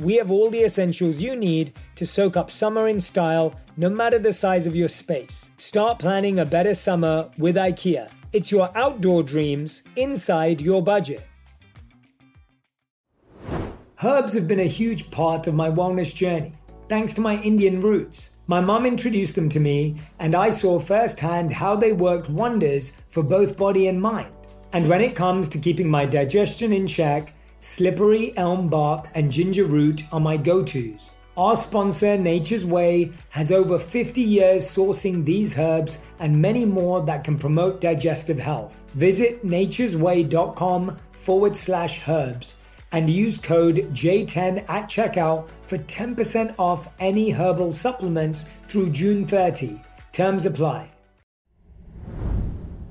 we have all the essentials you need to soak up summer in style, no matter the size of your space. Start planning a better summer with IKEA. It's your outdoor dreams inside your budget. Herbs have been a huge part of my wellness journey thanks to my Indian roots. My mum introduced them to me, and I saw firsthand how they worked wonders for both body and mind. And when it comes to keeping my digestion in check, slippery elm bark and ginger root are my go tos. Our sponsor, Nature's Way, has over 50 years sourcing these herbs and many more that can promote digestive health. Visit nature'sway.com forward slash herbs and use code J10 at checkout for 10% off any herbal supplements through June 30. Terms apply.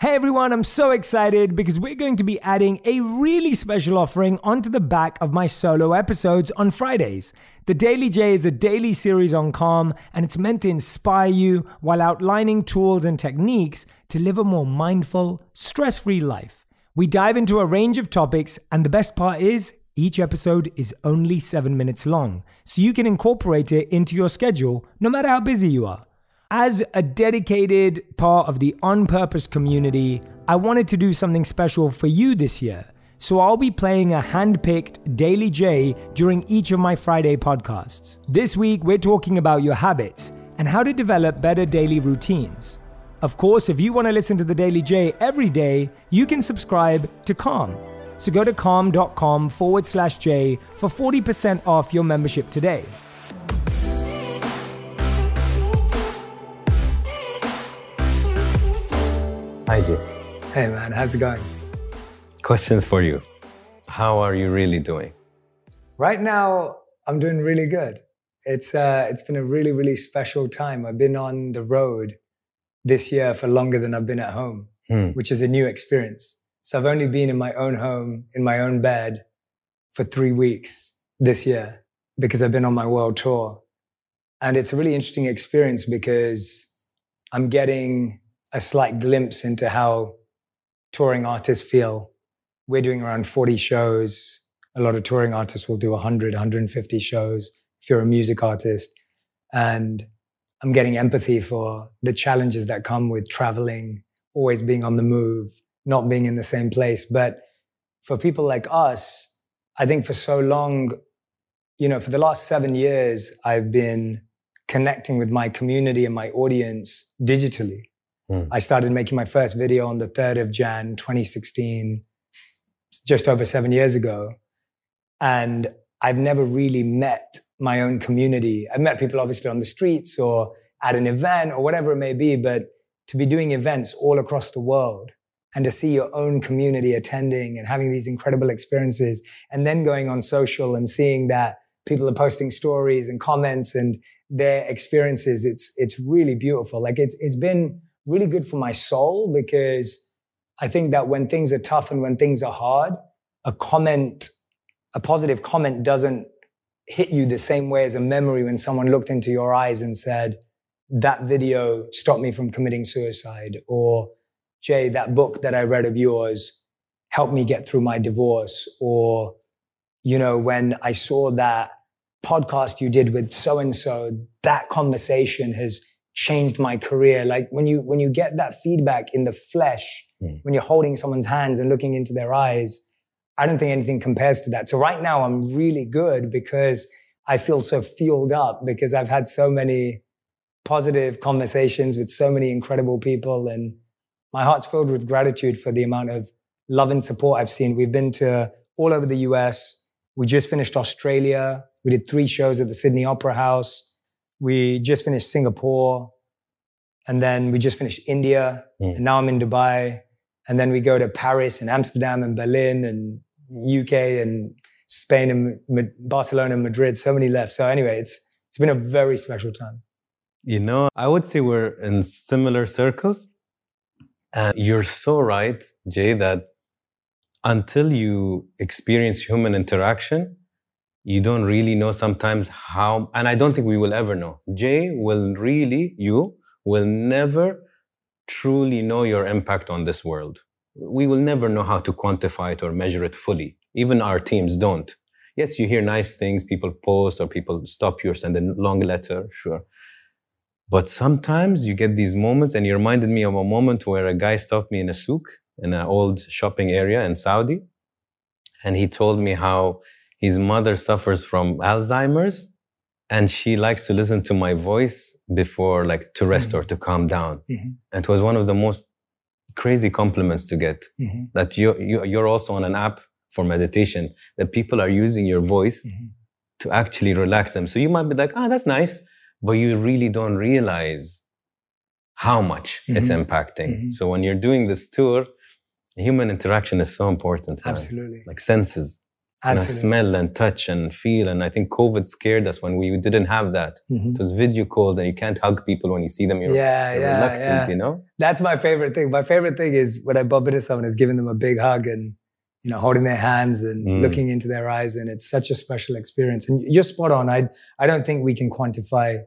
Hey everyone, I'm so excited because we're going to be adding a really special offering onto the back of my solo episodes on Fridays. The Daily Jay is a daily series on calm and it's meant to inspire you while outlining tools and techniques to live a more mindful, stress free life. We dive into a range of topics, and the best part is each episode is only seven minutes long, so you can incorporate it into your schedule no matter how busy you are. As a dedicated part of the On Purpose community, I wanted to do something special for you this year. So I'll be playing a hand-picked Daily Jay during each of my Friday podcasts. This week, we're talking about your habits and how to develop better daily routines. Of course, if you want to listen to the Daily Jay every day, you can subscribe to Calm. So go to calm.com forward slash J for 40% off your membership today. Hi, Jay. Hey man, how's it going? Questions for you. How are you really doing? Right now, I'm doing really good. It's uh, it's been a really really special time. I've been on the road this year for longer than I've been at home, Hmm. which is a new experience. So I've only been in my own home in my own bed for three weeks this year because I've been on my world tour, and it's a really interesting experience because I'm getting a slight glimpse into how touring artists feel. We're doing around 40 shows. A lot of touring artists will do 100, 150 shows if you're a music artist. And I'm getting empathy for the challenges that come with traveling, always being on the move, not being in the same place. But for people like us, I think for so long, you know, for the last seven years, I've been connecting with my community and my audience digitally. Hmm. I started making my first video on the 3rd of Jan 2016, just over seven years ago. And I've never really met my own community. I've met people obviously on the streets or at an event or whatever it may be, but to be doing events all across the world and to see your own community attending and having these incredible experiences and then going on social and seeing that people are posting stories and comments and their experiences, it's, it's really beautiful. Like it's, it's been really good for my soul because I think that when things are tough and when things are hard, a comment, a positive comment doesn't hit you the same way as a memory when someone looked into your eyes and said, that video stopped me from committing suicide or Jay, that book that I read of yours helped me get through my divorce or, you know, when I saw that podcast you did with so and so, that conversation has changed my career. Like when you, when you get that feedback in the flesh, mm. when you're holding someone's hands and looking into their eyes, I don't think anything compares to that. So right now I'm really good because I feel so fueled up because I've had so many positive conversations with so many incredible people and my heart's filled with gratitude for the amount of love and support I've seen. We've been to all over the US. We just finished Australia. We did three shows at the Sydney Opera House. We just finished Singapore. And then we just finished India. Mm. And now I'm in Dubai. And then we go to Paris and Amsterdam and Berlin and UK and Spain and Barcelona and Madrid. So many left. So anyway, it's it's been a very special time. You know, I would say we're in similar circles. And you're so right, Jay, that until you experience human interaction, you don't really know sometimes how, and I don't think we will ever know. Jay will really, you will never truly know your impact on this world. We will never know how to quantify it or measure it fully. Even our teams don't. Yes, you hear nice things, people post or people stop you or send a long letter, sure. But sometimes you get these moments, and you reminded me of a moment where a guy stopped me in a souk in an old shopping area in Saudi. And he told me how his mother suffers from Alzheimer's and she likes to listen to my voice before like to rest mm-hmm. or to calm down. Mm-hmm. And it was one of the most crazy compliments to get mm-hmm. that you, you, you're also on an app for meditation that people are using your voice mm-hmm. to actually relax them. So you might be like, ah, oh, that's nice. But you really don't realize how much it's mm-hmm. impacting. Mm-hmm. So when you're doing this tour, human interaction is so important. Absolutely. Like senses. Absolutely. smell and touch and feel. And I think COVID scared us when we didn't have that. Mm-hmm. Was video calls and you can't hug people when you see them. You're, yeah, you're yeah, reluctant, yeah. you know? That's my favorite thing. My favorite thing is when I bump into someone is giving them a big hug and, you know, holding their hands and mm. looking into their eyes. And it's such a special experience. And you're spot on. I, I don't think we can quantify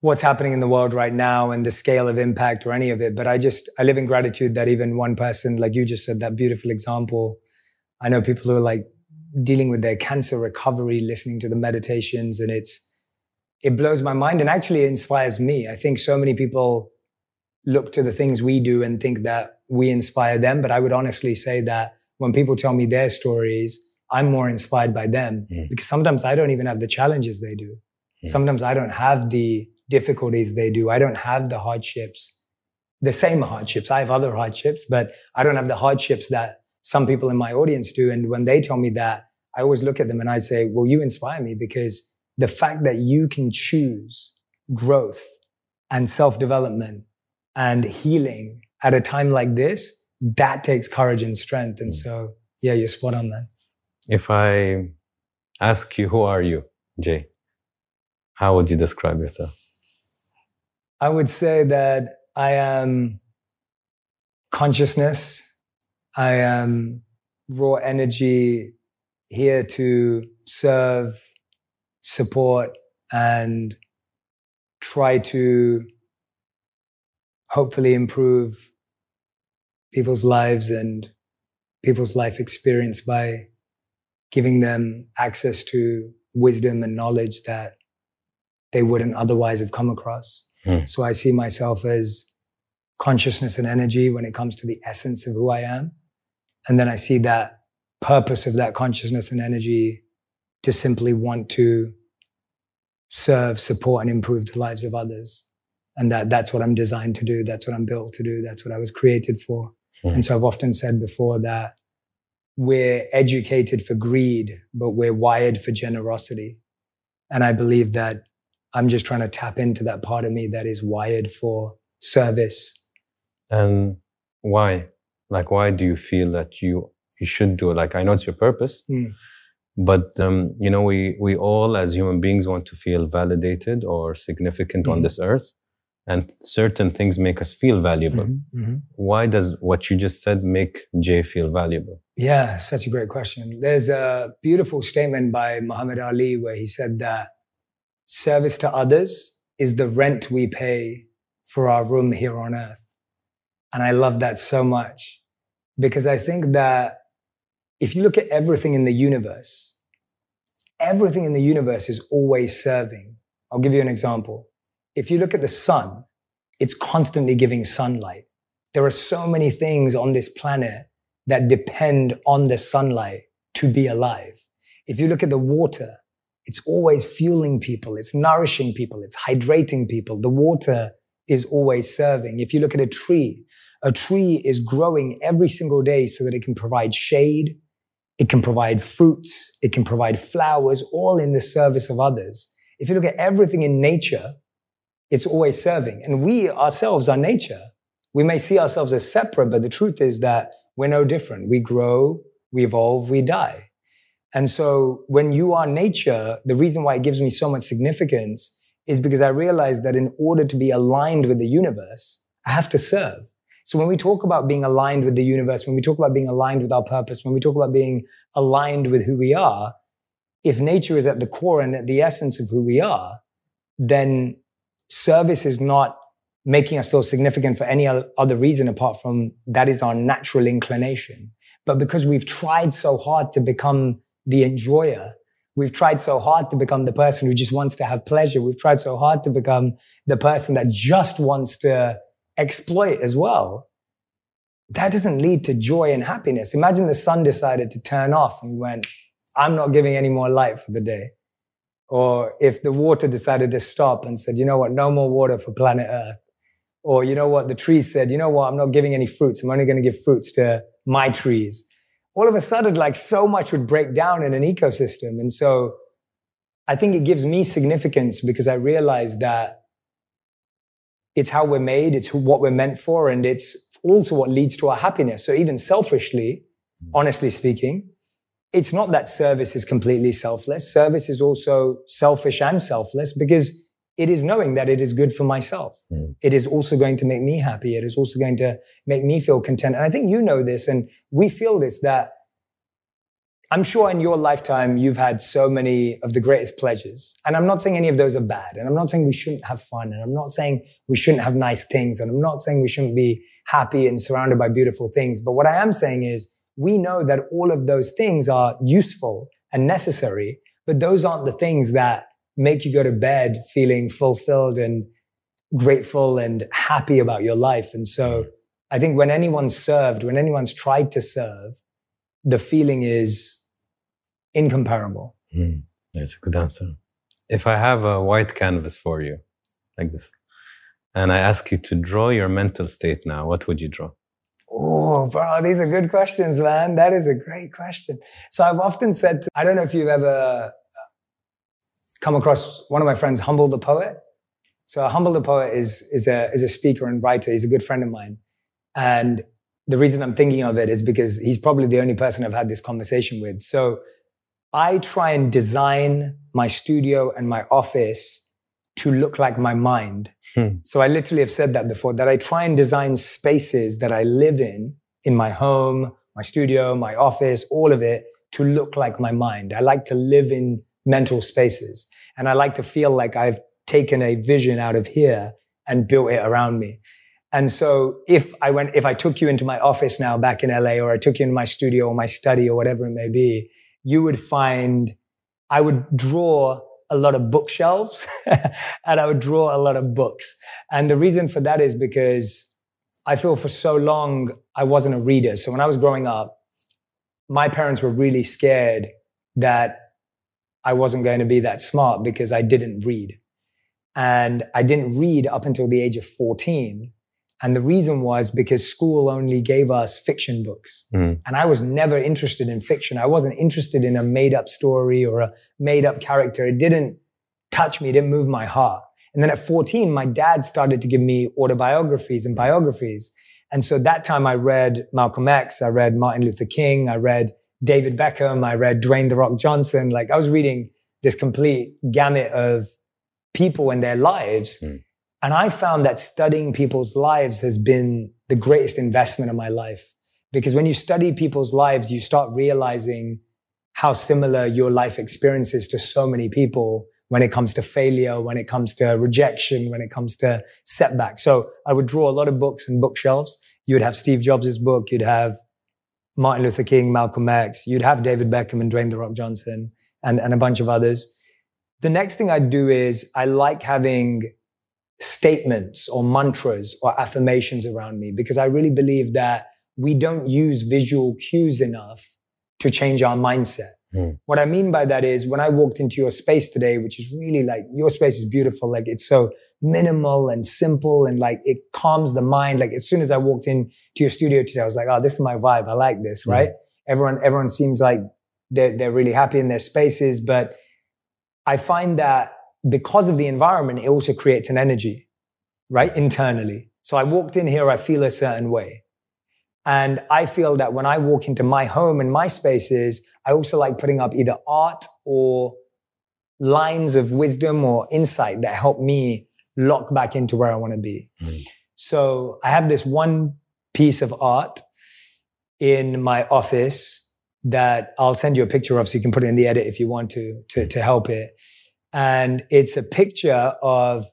what's happening in the world right now and the scale of impact or any of it. But I just, I live in gratitude that even one person, like you just said, that beautiful example. I know people who are like dealing with their cancer recovery, listening to the meditations, and it's, it blows my mind and actually inspires me. I think so many people look to the things we do and think that we inspire them. But I would honestly say that when people tell me their stories, I'm more inspired by them mm. because sometimes I don't even have the challenges they do. Mm. Sometimes I don't have the difficulties they do. I don't have the hardships, the same hardships. I have other hardships, but I don't have the hardships that some people in my audience do. And when they tell me that, I always look at them and I say, well, you inspire me because the fact that you can choose growth and self development and healing at a time like this, that takes courage and strength. And mm. so, yeah, you're spot on, man. If I ask you, who are you, Jay? How would you describe yourself? I would say that I am consciousness. I am raw energy here to serve, support, and try to hopefully improve people's lives and people's life experience by giving them access to wisdom and knowledge that they wouldn't otherwise have come across. Mm. So I see myself as consciousness and energy when it comes to the essence of who I am. And then I see that purpose of that consciousness and energy to simply want to serve, support, and improve the lives of others. And that that's what I'm designed to do. That's what I'm built to do. That's what I was created for. Mm. And so I've often said before that we're educated for greed, but we're wired for generosity. And I believe that I'm just trying to tap into that part of me that is wired for service. And why? Like, why do you feel that you you should do it? Like, I know it's your purpose, mm. but um, you know, we we all as human beings want to feel validated or significant mm. on hmm. this earth, and certain things make us feel valuable. Mm-hmm, mm-hmm. Why does what you just said make Jay feel valuable? Yeah, such a great question. There's a beautiful statement by Muhammad Ali where he said that service to others is the rent we pay for our room here on earth. And I love that so much because I think that if you look at everything in the universe, everything in the universe is always serving. I'll give you an example. if you look at the sun, it's constantly giving sunlight. There are so many things on this planet that depend on the sunlight to be alive. If you look at the water, it's always fueling people, it's nourishing people, it's hydrating people. The water is always serving. If you look at a tree, a tree is growing every single day so that it can provide shade, it can provide fruits, it can provide flowers, all in the service of others. If you look at everything in nature, it's always serving. And we ourselves are nature. We may see ourselves as separate, but the truth is that we're no different. We grow, we evolve, we die. And so when you are nature, the reason why it gives me so much significance is because I realize that in order to be aligned with the universe, I have to serve. So when we talk about being aligned with the universe, when we talk about being aligned with our purpose, when we talk about being aligned with who we are, if nature is at the core and at the essence of who we are, then service is not making us feel significant for any other reason apart from that is our natural inclination. But because we've tried so hard to become the enjoyer, we've tried so hard to become the person who just wants to have pleasure. We've tried so hard to become the person that just wants to exploit as well. That doesn't lead to joy and happiness. Imagine the sun decided to turn off and went, I'm not giving any more light for the day. Or if the water decided to stop and said, you know what, no more water for planet Earth. Or you know what, the trees said, you know what, I'm not giving any fruits. I'm only going to give fruits to my trees. All of a sudden, like so much would break down in an ecosystem. And so I think it gives me significance because I realize that it's how we're made, it's what we're meant for, and it's also what leads to our happiness. So even selfishly, honestly speaking, it's not that service is completely selfless. Service is also selfish and selfless because it is knowing that it is good for myself. Mm. It is also going to make me happy. It is also going to make me feel content. And I think you know this and we feel this that I'm sure in your lifetime you've had so many of the greatest pleasures. And I'm not saying any of those are bad. And I'm not saying we shouldn't have fun. And I'm not saying we shouldn't have nice things. And I'm not saying we shouldn't be happy and surrounded by beautiful things. But what I am saying is we know that all of those things are useful and necessary, but those aren't the things that make you go to bed feeling fulfilled and grateful and happy about your life. And so I think when anyone's served, when anyone's tried to serve, the feeling is incomparable. Mm, that's a good answer. If I have a white canvas for you, like this, and I ask you to draw your mental state now, what would you draw? Oh, bro, these are good questions, man. That is a great question. So I've often said, to, I don't know if you've ever uh, come across one of my friends, Humble the Poet. So Humble the Poet is, is, a, is a speaker and writer. He's a good friend of mine. And the reason I'm thinking of it is because he's probably the only person I've had this conversation with. So I try and design my studio and my office to look like my mind. Hmm. So I literally have said that before that I try and design spaces that I live in, in my home, my studio, my office, all of it to look like my mind. I like to live in mental spaces and I like to feel like I've taken a vision out of here and built it around me. And so if I went, if I took you into my office now back in LA or I took you into my studio or my study or whatever it may be, you would find I would draw a lot of bookshelves and I would draw a lot of books. And the reason for that is because I feel for so long I wasn't a reader. So when I was growing up, my parents were really scared that I wasn't going to be that smart because I didn't read. And I didn't read up until the age of 14 and the reason was because school only gave us fiction books. Mm. And I was never interested in fiction. I wasn't interested in a made up story or a made up character. It didn't touch me, it didn't move my heart. And then at 14, my dad started to give me autobiographies and biographies. And so that time I read Malcolm X, I read Martin Luther King, I read David Beckham, I read Dwayne The Rock Johnson. Like I was reading this complete gamut of people and their lives. Mm. And I found that studying people's lives has been the greatest investment of my life. Because when you study people's lives, you start realizing how similar your life experience is to so many people when it comes to failure, when it comes to rejection, when it comes to setback. So I would draw a lot of books and bookshelves. You would have Steve Jobs' book. You'd have Martin Luther King, Malcolm X. You'd have David Beckham and Dwayne The Rock Johnson and, and a bunch of others. The next thing I'd do is I like having statements or mantras or affirmations around me because I really believe that we don't use visual cues enough to change our mindset. Mm. What I mean by that is when I walked into your space today, which is really like your space is beautiful. Like it's so minimal and simple and like it calms the mind. Like as soon as I walked into your studio today, I was like, oh, this is my vibe. I like this, mm. right? Everyone, everyone seems like they're, they're really happy in their spaces. But I find that because of the environment, it also creates an energy, right? Internally. So I walked in here, I feel a certain way. And I feel that when I walk into my home and my spaces, I also like putting up either art or lines of wisdom or insight that help me lock back into where I want to be. Mm. So I have this one piece of art in my office that I'll send you a picture of so you can put it in the edit if you want to, to, to help it. And it's a picture of,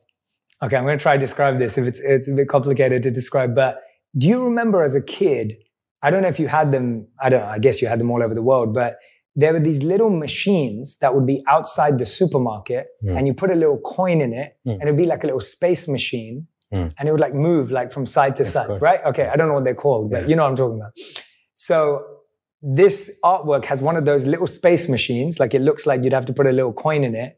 okay, I'm going to try to describe this if it's, it's a bit complicated to describe, but do you remember as a kid? I don't know if you had them. I don't know. I guess you had them all over the world, but there were these little machines that would be outside the supermarket mm. and you put a little coin in it mm. and it'd be like a little space machine mm. and it would like move like from side to of side, course. right? Okay. I don't know what they're called, but yeah. you know what I'm talking about. So this artwork has one of those little space machines. Like it looks like you'd have to put a little coin in it.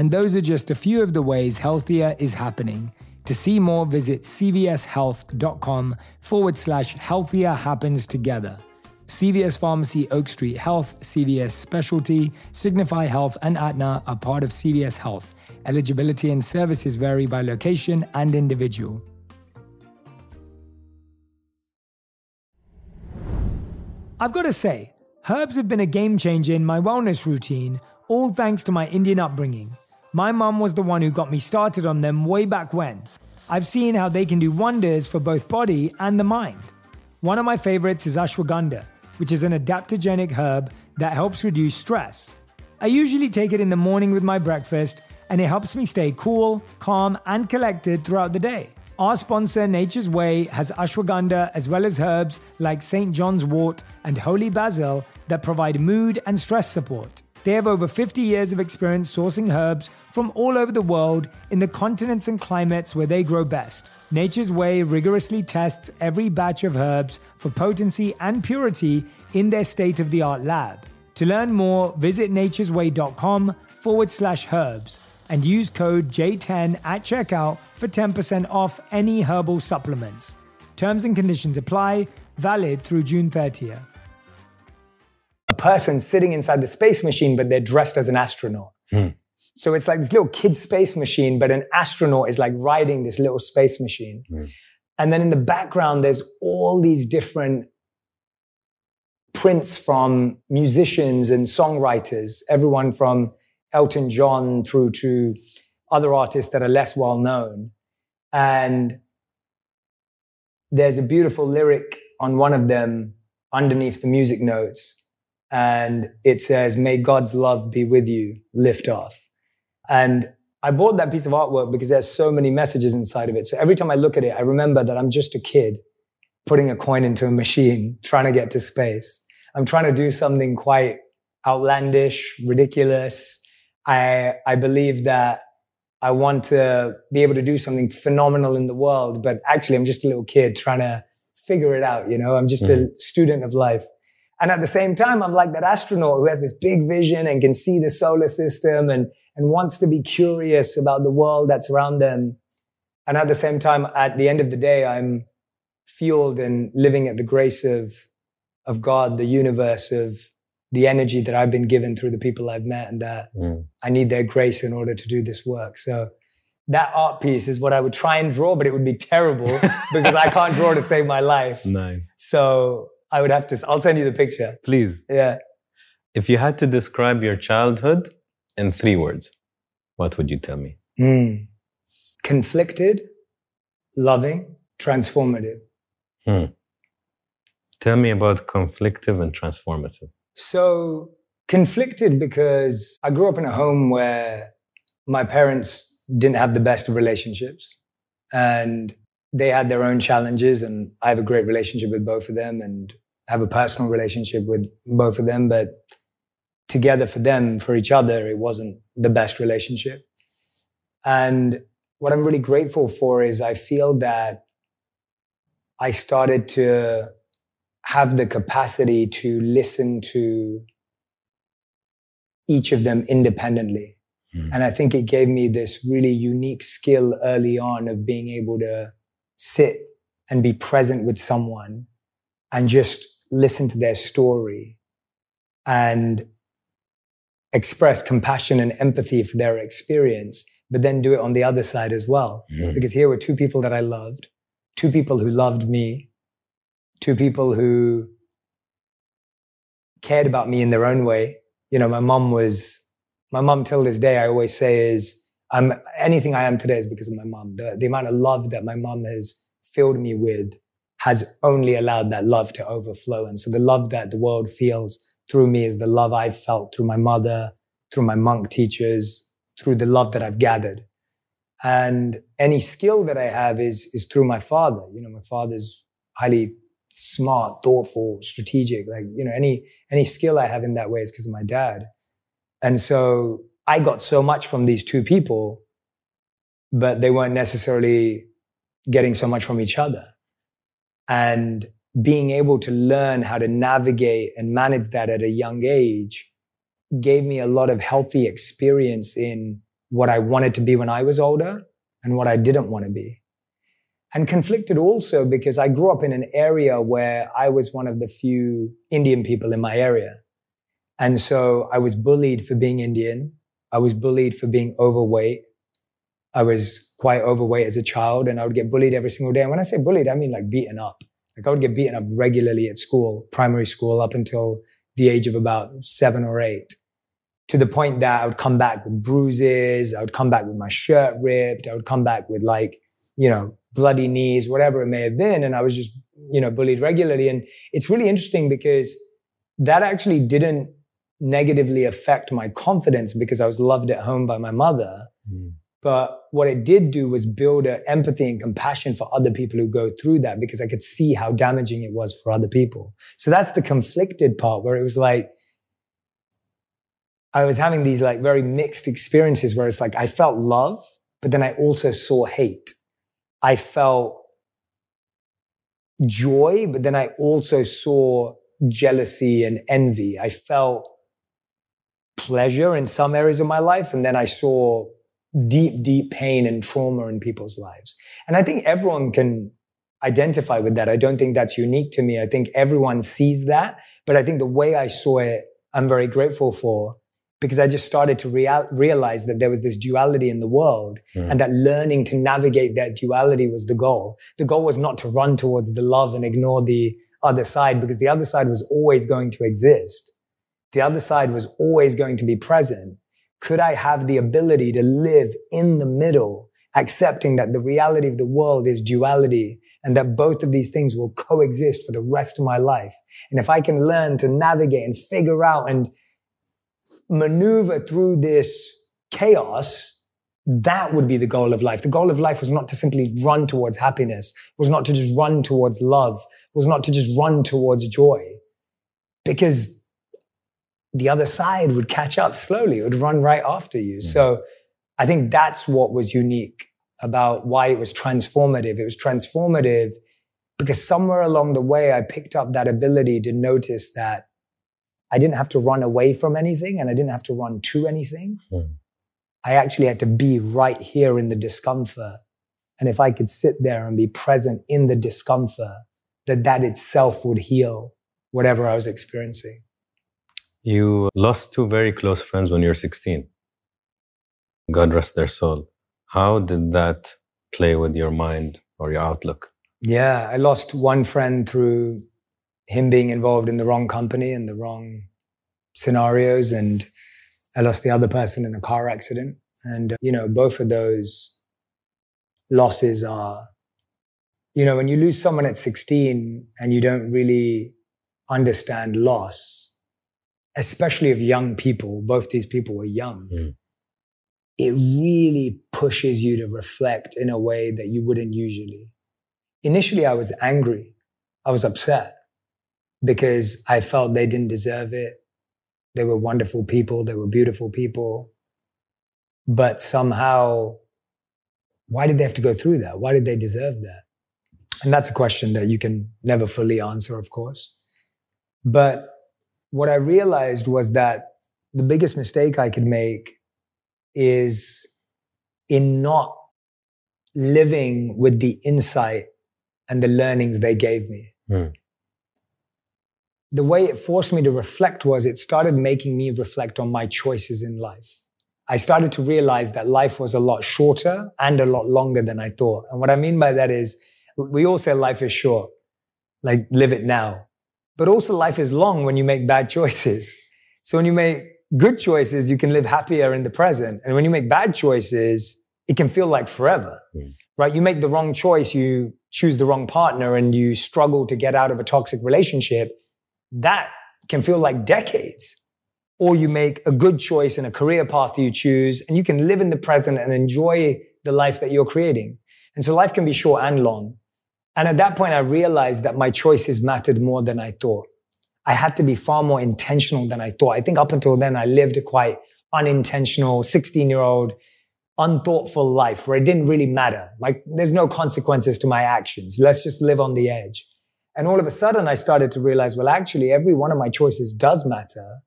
And those are just a few of the ways healthier is happening. To see more, visit cvshealth.com forward slash healthier happens together. CVS Pharmacy, Oak Street Health, CVS Specialty, Signify Health, and Aetna are part of CVS Health. Eligibility and services vary by location and individual. I've got to say, herbs have been a game changer in my wellness routine, all thanks to my Indian upbringing. My mum was the one who got me started on them way back when. I've seen how they can do wonders for both body and the mind. One of my favorites is ashwagandha, which is an adaptogenic herb that helps reduce stress. I usually take it in the morning with my breakfast, and it helps me stay cool, calm, and collected throughout the day. Our sponsor, Nature's Way, has ashwagandha as well as herbs like St. John's wort and holy basil that provide mood and stress support. They have over 50 years of experience sourcing herbs from all over the world in the continents and climates where they grow best. Nature's Way rigorously tests every batch of herbs for potency and purity in their state of the art lab. To learn more, visit nature'sway.com forward slash herbs and use code J10 at checkout for 10% off any herbal supplements. Terms and conditions apply, valid through June 30th A person sitting inside the space machine, but they're dressed as an astronaut. Mm. So it's like this little kid space machine, but an astronaut is like riding this little space machine. Mm. And then in the background, there's all these different prints from musicians and songwriters, everyone from Elton John through to other artists that are less well known. And there's a beautiful lyric on one of them underneath the music notes and it says, May God's love be with you, lift off. And I bought that piece of artwork because there's so many messages inside of it. So every time I look at it, I remember that I'm just a kid putting a coin into a machine, trying to get to space. I'm trying to do something quite outlandish, ridiculous. I, I believe that I want to be able to do something phenomenal in the world, but actually I'm just a little kid trying to figure it out. You know, I'm just mm. a student of life. And at the same time, I'm like that astronaut who has this big vision and can see the solar system and, and wants to be curious about the world that's around them. And at the same time, at the end of the day, I'm fueled and living at the grace of, of God, the universe, of the energy that I've been given through the people I've met and that mm. I need their grace in order to do this work. So that art piece is what I would try and draw, but it would be terrible because I can't draw to save my life. Nice. So I would have to. I'll send you the picture. Please. Yeah. If you had to describe your childhood in three words, what would you tell me? Mm. Conflicted, loving, transformative. Hmm. Tell me about conflictive and transformative. So, conflicted because I grew up in a home where my parents didn't have the best of relationships and they had their own challenges and I have a great relationship with both of them and have a personal relationship with both of them but together for them for each other it wasn't the best relationship. And what I'm really grateful for is I feel that I started to have the capacity to listen to each of them independently. Mm. And I think it gave me this really unique skill early on of being able to sit and be present with someone and just listen to their story. And express compassion and empathy for their experience, but then do it on the other side as well. Mm. Because here were two people that I loved, two people who loved me, two people who cared about me in their own way. You know, my mom was my mom till this day, I always say is, I'm anything I am today is because of my mom. The, the amount of love that my mom has filled me with has only allowed that love to overflow. And so the love that the world feels through me is the love I've felt through my mother, through my monk teachers, through the love that I've gathered. And any skill that I have is, is through my father. You know, my father's highly smart, thoughtful, strategic. Like, you know, any, any skill I have in that way is because of my dad. And so I got so much from these two people, but they weren't necessarily getting so much from each other. And being able to learn how to navigate and manage that at a young age gave me a lot of healthy experience in what I wanted to be when I was older and what I didn't want to be. And conflicted also because I grew up in an area where I was one of the few Indian people in my area. And so I was bullied for being Indian. I was bullied for being overweight. I was quite overweight as a child and I would get bullied every single day. And when I say bullied, I mean like beaten up. Like I would get beaten up regularly at school, primary school up until the age of about seven or eight to the point that I would come back with bruises. I would come back with my shirt ripped. I would come back with like, you know, bloody knees, whatever it may have been. And I was just, you know, bullied regularly. And it's really interesting because that actually didn't negatively affect my confidence because I was loved at home by my mother. Mm. But what it did do was build an empathy and compassion for other people who go through that because I could see how damaging it was for other people. So that's the conflicted part where it was like, I was having these like very mixed experiences where it's like I felt love, but then I also saw hate. I felt joy, but then I also saw jealousy and envy. I felt pleasure in some areas of my life. And then I saw deep, deep pain and trauma in people's lives. And I think everyone can identify with that. I don't think that's unique to me. I think everyone sees that. But I think the way I saw it, I'm very grateful for because I just started to real- realize that there was this duality in the world mm. and that learning to navigate that duality was the goal. The goal was not to run towards the love and ignore the other side because the other side was always going to exist the other side was always going to be present. Could I have the ability to live in the middle, accepting that the reality of the world is duality and that both of these things will coexist for the rest of my life? And if I can learn to navigate and figure out and maneuver through this chaos, that would be the goal of life. The goal of life was not to simply run towards happiness, was not to just run towards love, was not to just run towards joy. Because the other side would catch up slowly. It would run right after you. Mm. So I think that's what was unique about why it was transformative. It was transformative because somewhere along the way, I picked up that ability to notice that I didn't have to run away from anything and I didn't have to run to anything. Mm. I actually had to be right here in the discomfort. And if I could sit there and be present in the discomfort, that that itself would heal whatever I was experiencing. You lost two very close friends when you were 16. God rest their soul. How did that play with your mind or your outlook? Yeah, I lost one friend through him being involved in the wrong company and the wrong scenarios. And I lost the other person in a car accident. And, uh, you know, both of those losses are you know, when you lose someone at 16 and you don't really understand loss, especially of young people, both these people were young, mm. it really pushes you to reflect in a way that you wouldn't usually. Initially, I was angry. I was upset because I felt they didn't deserve it. They were wonderful people. They were beautiful people. But somehow, why did they have to go through that? Why did they deserve that? And that's a question that you can never fully answer, of course. But what I realized was that the biggest mistake I could make is in not living with the insight and the learnings they gave me. Mm. The way it forced me to reflect was it started making me reflect on my choices in life. I started to realize that life was a lot shorter and a lot longer than I thought. And what I mean by that is we all say life is short, like live it now. But also life is long when you make bad choices. So when you make good choices, you can live happier in the present. And when you make bad choices, it can feel like forever, mm. right? You make the wrong choice, you choose the wrong partner and you struggle to get out of a toxic relationship. That can feel like decades. Or you make a good choice in a career path that you choose and you can live in the present and enjoy the life that you're creating. And so life can be short and long. And at that point, I realized that my choices mattered more than I thought. I had to be far more intentional than I thought. I think up until then, I lived a quite unintentional 16 year old, unthoughtful life where it didn't really matter. Like there's no consequences to my actions. Let's just live on the edge. And all of a sudden, I started to realize, well, actually, every one of my choices does matter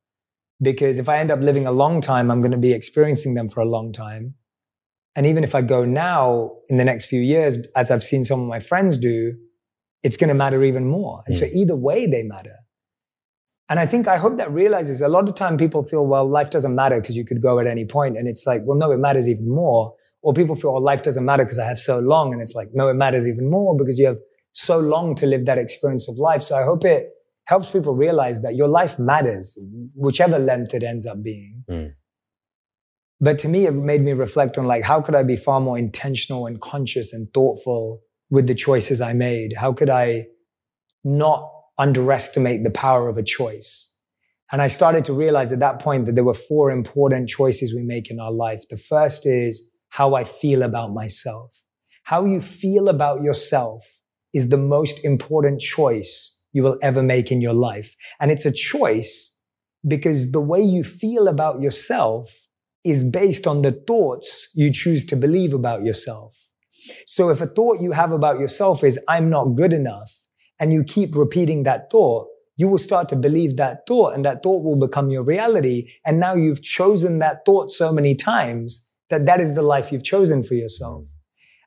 because if I end up living a long time, I'm going to be experiencing them for a long time. And even if I go now in the next few years, as I've seen some of my friends do, it's going to matter even more. And so either way, they matter. And I think I hope that realizes a lot of time people feel, well, life doesn't matter because you could go at any point. And it's like, well, no, it matters even more. Or people feel, oh, life doesn't matter because I have so long. And it's like, no, it matters even more because you have so long to live that experience of life. So I hope it helps people realize that your life matters, whichever length it ends up being. Mm. But to me, it made me reflect on like, how could I be far more intentional and conscious and thoughtful with the choices I made? How could I not underestimate the power of a choice? And I started to realize at that point that there were four important choices we make in our life. The first is how I feel about myself. How you feel about yourself is the most important choice you will ever make in your life. And it's a choice because the way you feel about yourself is based on the thoughts you choose to believe about yourself. So if a thought you have about yourself is, I'm not good enough, and you keep repeating that thought, you will start to believe that thought and that thought will become your reality. And now you've chosen that thought so many times that that is the life you've chosen for yourself.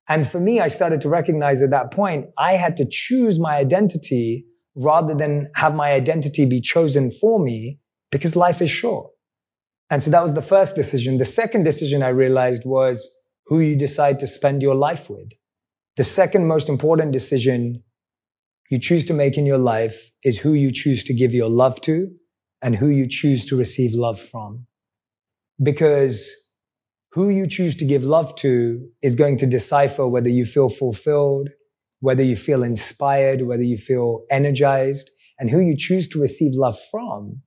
And for me, I started to recognize at that point, I had to choose my identity rather than have my identity be chosen for me because life is short. And so that was the first decision. The second decision I realized was who you decide to spend your life with. The second most important decision you choose to make in your life is who you choose to give your love to and who you choose to receive love from. Because who you choose to give love to is going to decipher whether you feel fulfilled, whether you feel inspired, whether you feel energized, and who you choose to receive love from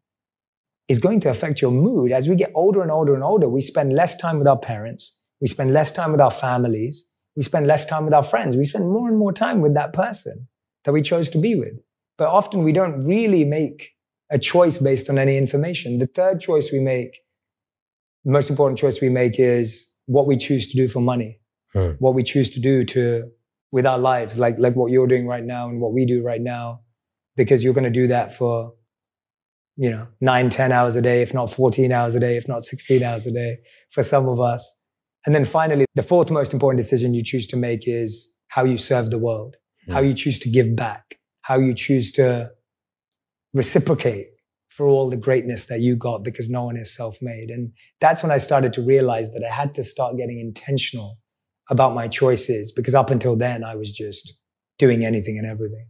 is going to affect your mood. As we get older and older and older, we spend less time with our parents. We spend less time with our families. We spend less time with our friends. We spend more and more time with that person that we chose to be with. But often we don't really make a choice based on any information. The third choice we make, the most important choice we make is what we choose to do for money, hmm. what we choose to do to, with our lives, like, like what you're doing right now and what we do right now, because you're going to do that for you know, nine, 10 hours a day, if not 14 hours a day, if not 16 hours a day for some of us. And then finally, the fourth most important decision you choose to make is how you serve the world, mm. how you choose to give back, how you choose to reciprocate for all the greatness that you got because no one is self-made. And that's when I started to realize that I had to start getting intentional about my choices because up until then I was just doing anything and everything.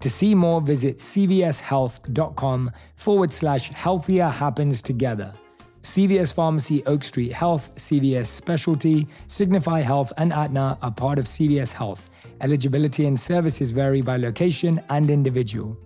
To see more, visit cvshealth.com forward slash healthier happens together. CVS Pharmacy, Oak Street Health, CVS Specialty, Signify Health, and Aetna are part of CVS Health. Eligibility and services vary by location and individual.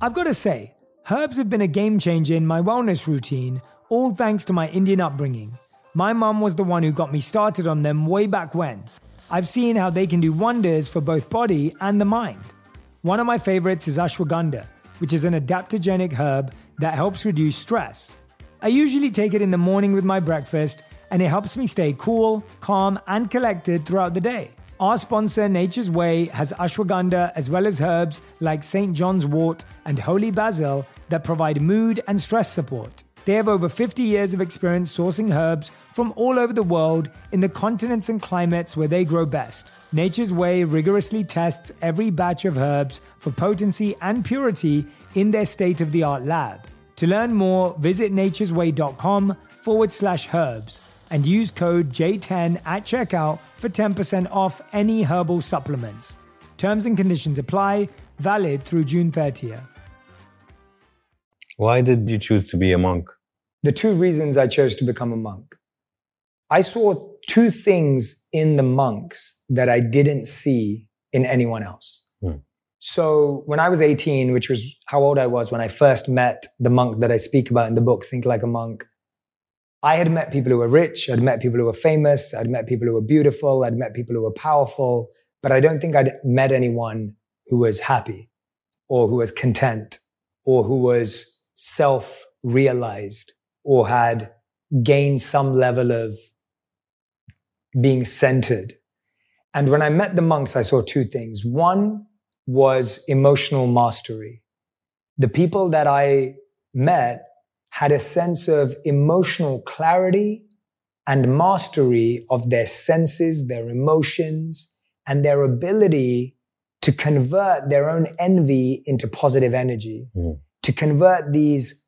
I've got to say, herbs have been a game changer in my wellness routine, all thanks to my Indian upbringing. My mum was the one who got me started on them way back when. I've seen how they can do wonders for both body and the mind. One of my favorites is ashwagandha, which is an adaptogenic herb that helps reduce stress. I usually take it in the morning with my breakfast, and it helps me stay cool, calm, and collected throughout the day. Our sponsor, Nature's Way, has ashwagandha as well as herbs like St. John's wort and holy basil that provide mood and stress support. They have over 50 years of experience sourcing herbs from all over the world in the continents and climates where they grow best. Nature's Way rigorously tests every batch of herbs for potency and purity in their state of the art lab. To learn more, visit nature'sway.com forward slash herbs and use code J10 at checkout for 10% off any herbal supplements. Terms and conditions apply, valid through June 30th. Why did you choose to be a monk? The two reasons I chose to become a monk. I saw two things in the monks that I didn't see in anyone else. Hmm. So when I was 18, which was how old I was when I first met the monk that I speak about in the book, Think Like a Monk, I had met people who were rich, I'd met people who were famous, I'd met people who were beautiful, I'd met people who were powerful, but I don't think I'd met anyone who was happy or who was content or who was self realized or had gained some level of being centered. And when I met the monks, I saw two things. One was emotional mastery. The people that I met had a sense of emotional clarity and mastery of their senses, their emotions, and their ability to convert their own envy into positive energy. Mm to convert these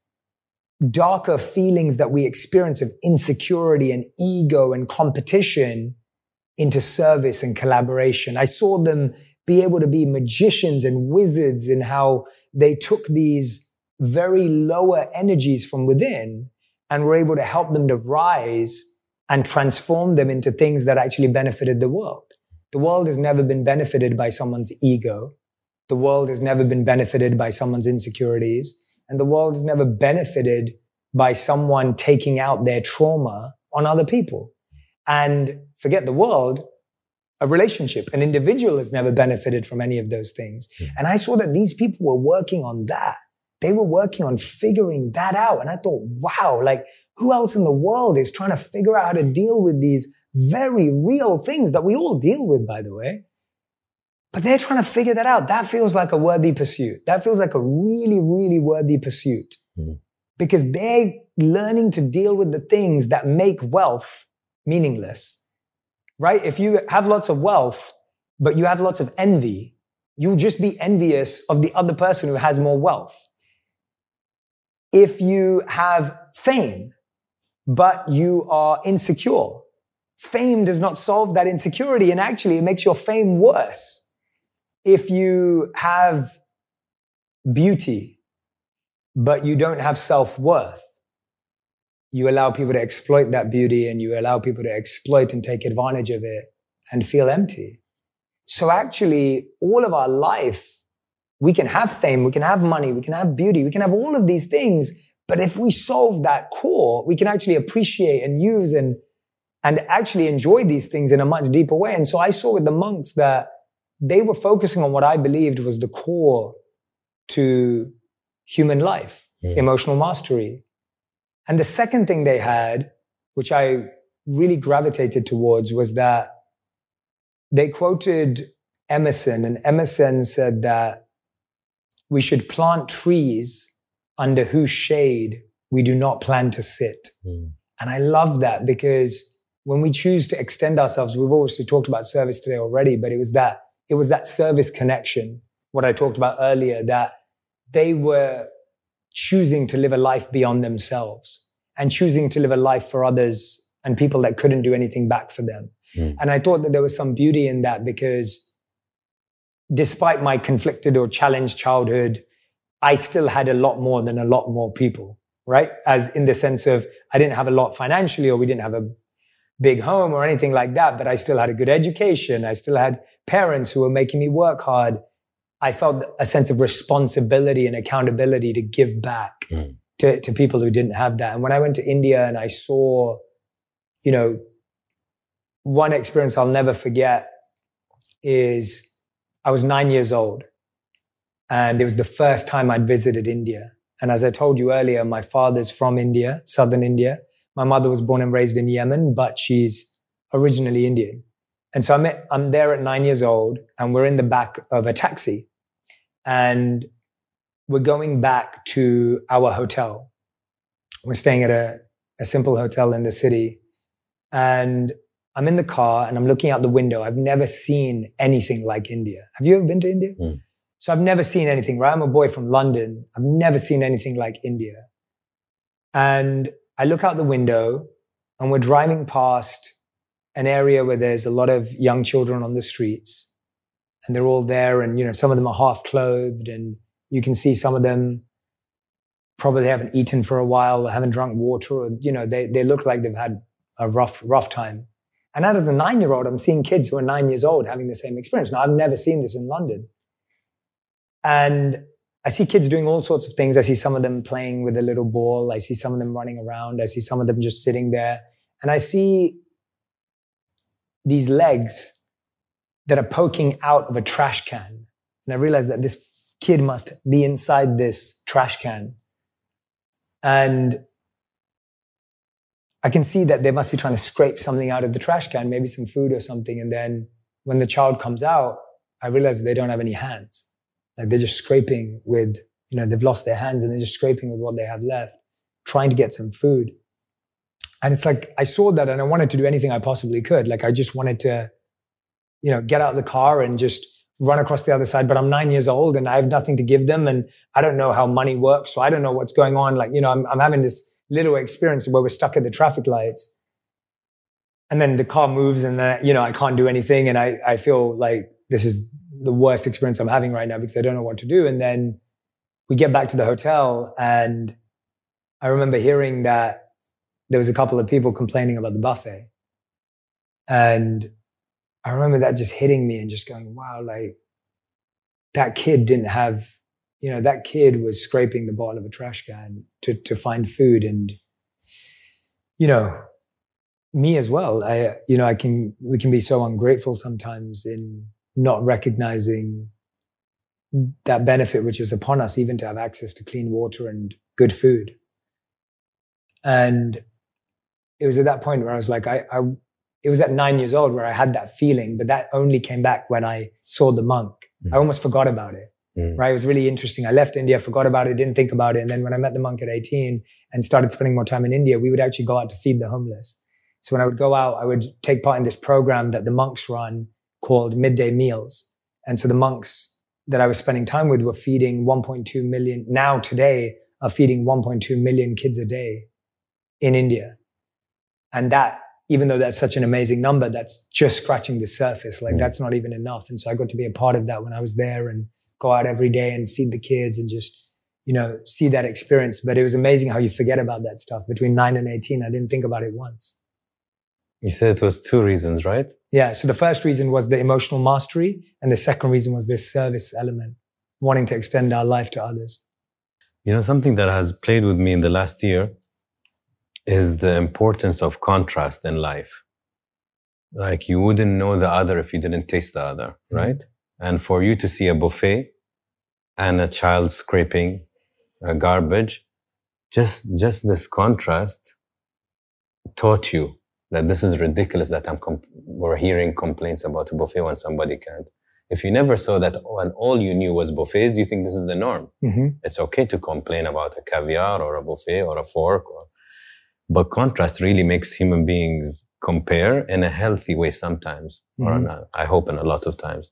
darker feelings that we experience of insecurity and ego and competition into service and collaboration. I saw them be able to be magicians and wizards in how they took these very lower energies from within and were able to help them to rise and transform them into things that actually benefited the world. The world has never been benefited by someone's ego. The world has never been benefited by someone's insecurities, and the world has never benefited by someone taking out their trauma on other people. And forget the world, a relationship, an individual has never benefited from any of those things. And I saw that these people were working on that. They were working on figuring that out. And I thought, wow, like who else in the world is trying to figure out how to deal with these very real things that we all deal with, by the way? But they're trying to figure that out. That feels like a worthy pursuit. That feels like a really, really worthy pursuit. Mm. Because they're learning to deal with the things that make wealth meaningless. Right? If you have lots of wealth, but you have lots of envy, you'll just be envious of the other person who has more wealth. If you have fame, but you are insecure, fame does not solve that insecurity. And actually, it makes your fame worse if you have beauty, but you don't have self worth, you allow people to exploit that beauty and you allow people to exploit and take advantage of it and feel empty. So actually, all of our life, we can have fame, we can have money, we can have beauty, we can have all of these things. But if we solve that core, we can actually appreciate and use and, and actually enjoy these things in a much deeper way. And so I saw with the monks that they were focusing on what I believed was the core to human life, mm. emotional mastery. And the second thing they had, which I really gravitated towards, was that they quoted Emerson, and Emerson said that we should plant trees under whose shade we do not plan to sit. Mm. And I love that because when we choose to extend ourselves, we've obviously talked about service today already, but it was that, it was that service connection, what I talked about earlier, that they were choosing to live a life beyond themselves and choosing to live a life for others and people that couldn't do anything back for them. Mm. And I thought that there was some beauty in that because despite my conflicted or challenged childhood, I still had a lot more than a lot more people, right? As in the sense of I didn't have a lot financially or we didn't have a big home or anything like that, but I still had a good education. I still had parents who were making me work hard. I felt a sense of responsibility and accountability to give back mm. to, to people who didn't have that. And when I went to India and I saw, you know, one experience I'll never forget is I was nine years old and it was the first time I'd visited India. And as I told you earlier, my father's from India, southern India. My mother was born and raised in Yemen, but she's originally Indian. And so I'm, I'm there at nine years old and we're in the back of a taxi and we're going back to our hotel. We're staying at a, a simple hotel in the city. And I'm in the car and I'm looking out the window. I've never seen anything like India. Have you ever been to India? Mm. So I've never seen anything, right? I'm a boy from London. I've never seen anything like India. And I look out the window and we're driving past an area where there's a lot of young children on the streets and they're all there and, you know, some of them are half clothed and you can see some of them probably haven't eaten for a while, or haven't drunk water or, you know, they, they look like they've had a rough, rough time. And now as a nine year old, I'm seeing kids who are nine years old having the same experience. Now, I've never seen this in London. And I see kids doing all sorts of things. I see some of them playing with a little ball. I see some of them running around. I see some of them just sitting there. And I see these legs that are poking out of a trash can. And I realize that this kid must be inside this trash can. And I can see that they must be trying to scrape something out of the trash can, maybe some food or something. And then when the child comes out, I realize they don't have any hands. Like they're just scraping with, you know, they've lost their hands and they're just scraping with what they have left, trying to get some food. And it's like, I saw that and I wanted to do anything I possibly could. Like I just wanted to, you know, get out of the car and just run across the other side. But I'm nine years old and I have nothing to give them. And I don't know how money works. So I don't know what's going on. Like, you know, I'm, I'm having this little experience where we're stuck at the traffic lights. And then the car moves and then, you know, I can't do anything. And I, I feel like this is the worst experience I'm having right now because I don't know what to do. And then we get back to the hotel and I remember hearing that there was a couple of people complaining about the buffet. And I remember that just hitting me and just going, wow, like that kid didn't have you know, that kid was scraping the bottom of a trash can to, to find food. And, you know, me as well. I, you know, I can, we can be so ungrateful sometimes in not recognizing that benefit which is upon us, even to have access to clean water and good food. And it was at that point where I was like, I, I, it was at nine years old where I had that feeling, but that only came back when I saw the monk. Mm. I almost forgot about it. Mm. Right. It was really interesting. I left India, forgot about it, didn't think about it. And then when I met the monk at 18 and started spending more time in India, we would actually go out to feed the homeless. So when I would go out, I would take part in this program that the monks run called midday meals. And so the monks that I was spending time with were feeding 1.2 million, now today are feeding 1.2 million kids a day in India. And that, even though that's such an amazing number, that's just scratching the surface. Like mm. that's not even enough. And so I got to be a part of that when I was there and go out every day and feed the kids and just, you know, see that experience. But it was amazing how you forget about that stuff. Between nine and 18, I didn't think about it once. You said it was two reasons, right? Yeah. So the first reason was the emotional mastery. And the second reason was this service element, wanting to extend our life to others. You know, something that has played with me in the last year is the importance of contrast in life. Like you wouldn't know the other if you didn't taste the other, mm-hmm. right? And for you to see a buffet and a child scraping uh, garbage, just, just this contrast taught you that this is ridiculous that I'm comp- we're hearing complaints about a buffet when somebody can't if you never saw that and all you knew was buffets, you think this is the norm. Mm-hmm. It's okay to complain about a caviar or a buffet or a fork. Or, but contrast really makes human beings compare in a healthy way sometimes, or Mhm. not, I hope in a lot of times.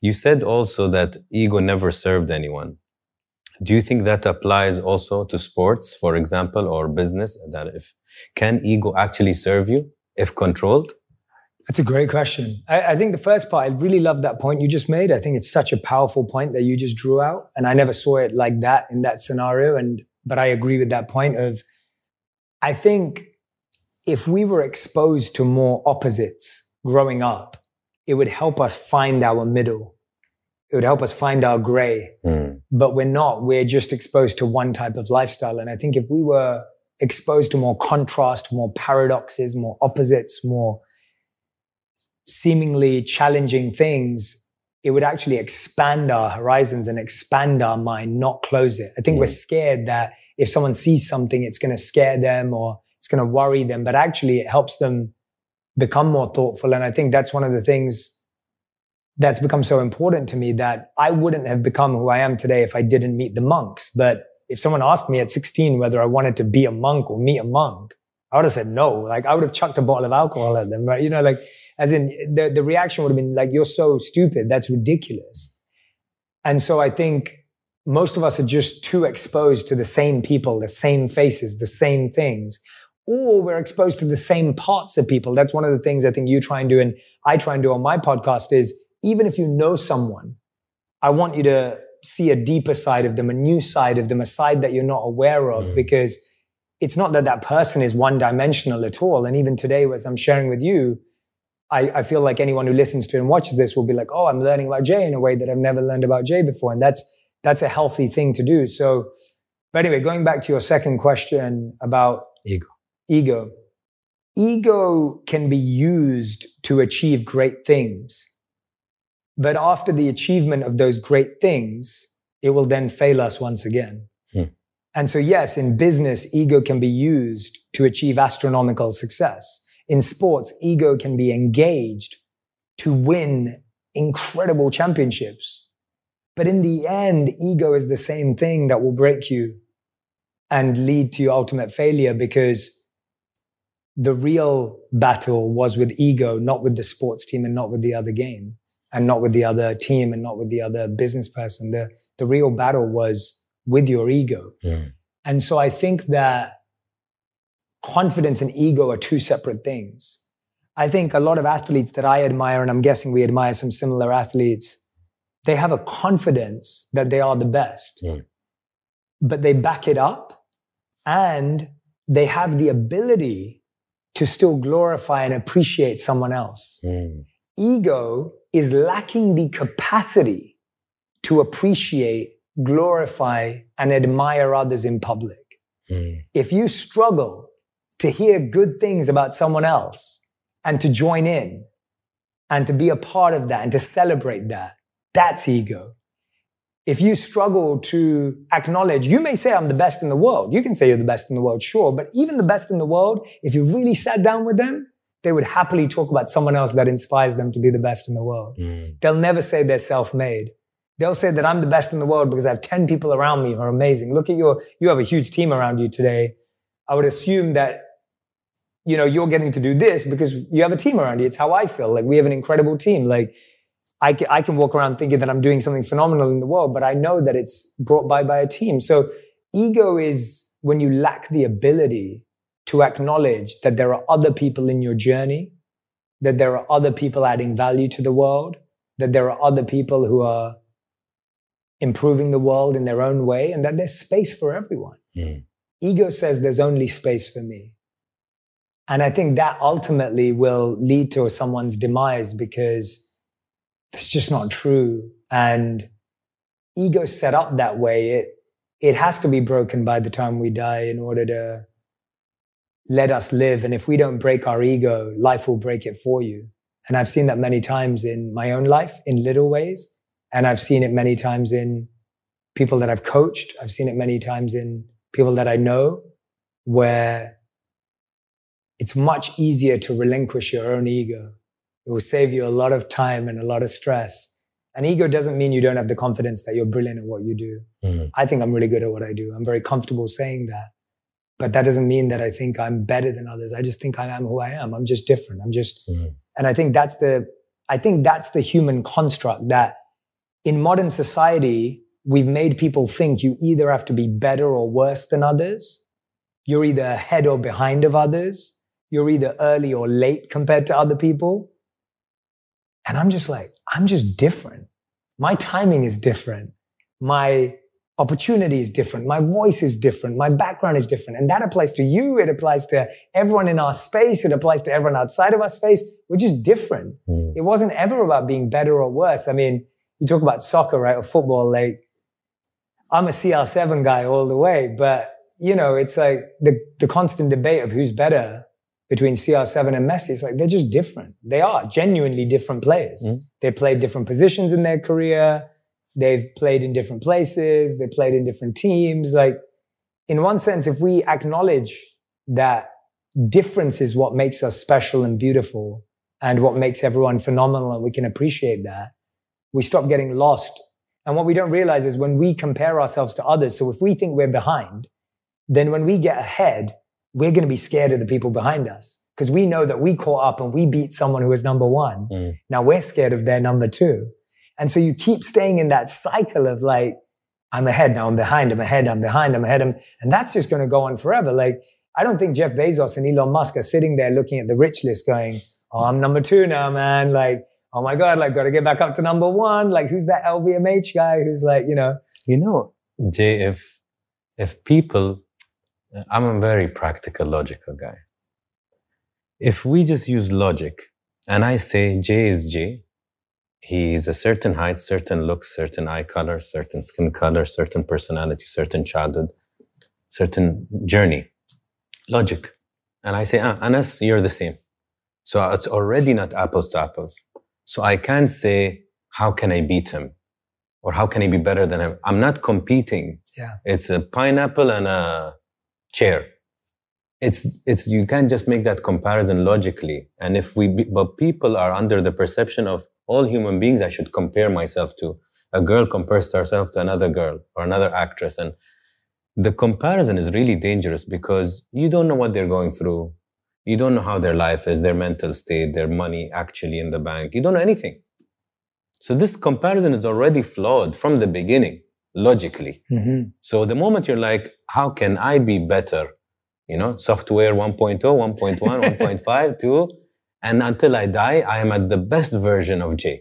You said also that ego never served anyone. Do you think that applies also to sports, for example, or business? That if can ego actually serve you if controlled? That's a great question. I, I think the first part, I really love that point you just made. I think it's such a powerful point that you just drew out. And I never saw it like that in that scenario. And, but I agree with that point of, I think if we were exposed to more opposites growing up, it would help us find our middle. It would help us find our gray Hmm. but we're not. We're just exposed to one type of lifestyle. And I think if we were exposed to more contrast, more paradoxes, more opposites, more seemingly challenging things, it would actually expand our horizons and expand our mind, not close it. I think we're scared that if someone sees something, it's going to scare them or it's going to worry them, but actually it helps them become more thoughtful. And I think that's one of the things that's become so important to me that I wouldn't have become who I am today if I didn't meet the monks. But if someone asked me at 16 whether I wanted to be a monk or meet a monk, I would have said no. Like I would have chucked a bottle of alcohol at them, right? You know, like as in the, the reaction would have been like, you're so stupid. That's ridiculous. And so I think most of us are just too exposed to the same people, the same faces, the same things. Or we're exposed to the same parts of people. That's one of the things I think you try and do and I try and do on my podcast is even if you know someone, I want you to see a deeper side of them, a new side of them, a side that you're not aware of, Mm. because it's not that that person is one dimensional at all. And even today, as I'm sharing with you, I, I feel like anyone who listens to and watches this will be like, oh, I'm learning about Jay in a way that I've never learned about Jay before. And that's, that's a healthy thing to do. So, but anyway, going back to your second question about Ego. ego. Ego can be used to achieve great things. But after the achievement of those great things, it will then fail us once again. Hmm. And so, yes, in business, ego can be used to achieve astronomical success. In sports, ego can be engaged to win incredible championships. But in the end, ego is the same thing that will break you and lead to your ultimate failure because the real battle was with ego, not with the sports team and not with the other game and not with the other team and not with the other business person. The, the real battle was with your ego. Hmm. And so I think that confidence and ego are two separate things. I think a lot of athletes that I admire, and I'm guessing we admire some similar athletes, they have a confidence that they are the best, Mm. but they back it up and they have the ability to still glorify and appreciate someone else. Hmm. Ego is lacking the capacity to appreciate, glorify, and admire others in public Hmm. if you struggle to hear good things about someone else and to join in and to be a part of that and to celebrate that, that's ego. If you struggle to acknowledge, you may say, I'm the best in the world. You can say you're the best in the world, sure. But even the best in the world, if you really sat down with them, they would happily talk about someone else that inspires them to be the best in the world. Hmm. They'll never say they're self-made. They'll say that I'm the best in the world because I have 10 people around me who are amazing. Look at your, you have a huge team around you today. I would assume that, you know, you're getting to do this because you have a team around you. It's how I feel. Like we have an incredible team. Like I can, I can walk around thinking that I'm doing something phenomenal in the world, but I know that it's brought by by a team. So ego is when you lack the ability to acknowledge that there are other people in your journey, that there are other people adding value to the world, that there are other people who are improving the world in their own way, and that there's space for everyone. Hmm. Ego says there's only space for me. And I think that ultimately will lead to someone's demise because it's just not true. And ego set up that way. It, it has to be broken by the time we die in order to let us live. And if we don't break our ego, life will break it for you. And I've seen that many times in my own life in little ways. And I've seen it many times in people that I've coached. I've seen it many times in people that I know where it's much easier to relinquish your own ego. It will save you a lot of time and a lot of stress And ego doesn't mean you don't have the confidence that you're brilliant at what you do. Mm. I think I'm really good at what I do. I'm very comfortable saying that. But that doesn't mean that I think I'm better than others. I just think I am who I am. I'm just different. I'm just, Mm. and I think that's the, I think that's the human construct that in modern society, we've made people think you either have to be better or worse than others. You're either ahead or behind of others. You're either early or late compared to other people. And I'm just like, I'm just different. My timing is different. My opportunity is different. My voice is different. My background is different. And that applies to you. It applies to everyone in our space. It applies to everyone outside of our space. We're just different. Mm. It wasn't ever about being better or worse. I mean, you talk about soccer, right? Or football. Like, I'm a CR7 guy all the way, but you know, it's like the, the constant debate of who's better between CR7 and Messi. It's like they're just different. They are genuinely different players. Mm. They played different positions in their career. They've played in different places. They played in different teams. Like, in one sense, if we acknowledge that difference is what makes us special and beautiful and what makes everyone phenomenal, and we can appreciate that, we stop getting lost. And what we don't realize is when we compare ourselves to others, so if we think we're behind, then when we get ahead, we're going to be scared of the people behind us because we know that we caught up and we beat someone who was number one. Mm. Now we're scared of their number two. And so you keep staying in that cycle of like, I'm ahead, now I'm behind, I'm ahead, I'm behind, I'm ahead. I'm, and that's just going to go on forever. Like, I don't think Jeff Bezos and Elon Musk are sitting there looking at the rich list going, Oh, I'm number two now, man. Like, oh my God, like, got to get back up to number one. Like, who's that LVMH guy who's like, you know, You know, Jay, if if people, I'm a very practical, logical guy. If we just use logic, and I say Jay is Jay, he's a certain height, certain looks, certain eye color, certain skin color, certain personality, certain childhood, certain journey, logic, and I say, ah, Anas, you're the same. So it's already not apples to apples. So I can't say, how can I beat him? Or how can he be better than him? I'm not competing. Yeah. It's a pineapple and a chair. It's, it's, you can't just make that comparison logically. And if we, be, but people are under the perception of all human beings, I should compare myself to. A girl compares herself to another girl or another actress. And the comparison is really dangerous because you don't know what they're going through. You don't know how their life is, their mental state, their money actually in the bank. You don't know anything. So this comparison is already flawed from the beginning, logically. mm-hmm. So the moment you're like, how can I be better? You know, software 1.0, 1.1, 1.5, 2. And until I die, I am at the best version of Jay.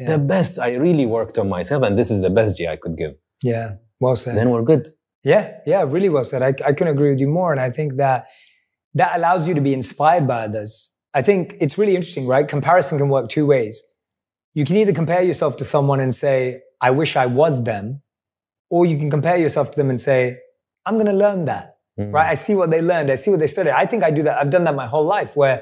Yeah. The best. I really worked on myself, and this is the best Jay I could give. yeah. Well said. Then we're good. Yeah, yeah, really well said. I, I couldn't agree with you more. And I think that that allows you to be inspired by others. I think it's really interesting, right? Comparison can work two ways. You can either compare yourself to someone and say, I wish I was them, or you can compare yourself to them and say, I'm going to learn that, Mm. right? I see what they learned. I see what they studied. I think I do that. I've done that my whole life where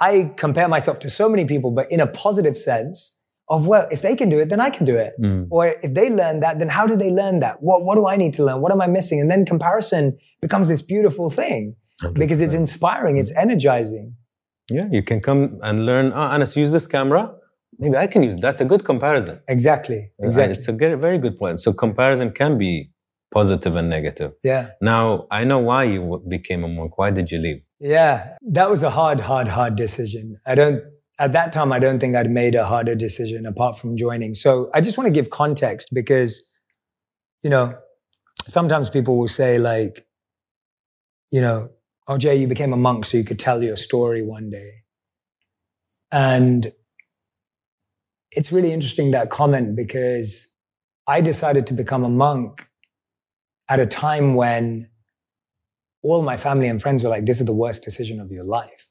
I compare myself to so many people, but in a positive sense of, well, if they can do it, then I can do it. Mm. Or if they learn that, then how did they learn that? What, what do I need to learn? What am I missing? And then comparison becomes this beautiful thing because it's inspiring. It's energizing. Yeah, you can come and learn. Oh, Anas, use this camera. Maybe I can use. it. That's a good comparison. Exactly. And Exactly. It's a good, very good point. So comparison can be positive and negative. Yeah. Now I know why you became a monk. Why did you leave? Yeah. That was a hard, hard, hard decision. I don't, at that time, I don't think I'd made a harder decision apart from joining. So I just want to give context because, you know, sometimes people will say like, you know, oh, Jay, you became a monk so you could tell your story one day. And it's really interesting that comment because I decided to become a monk at a time when all my family and friends were like, this is the worst decision of your life.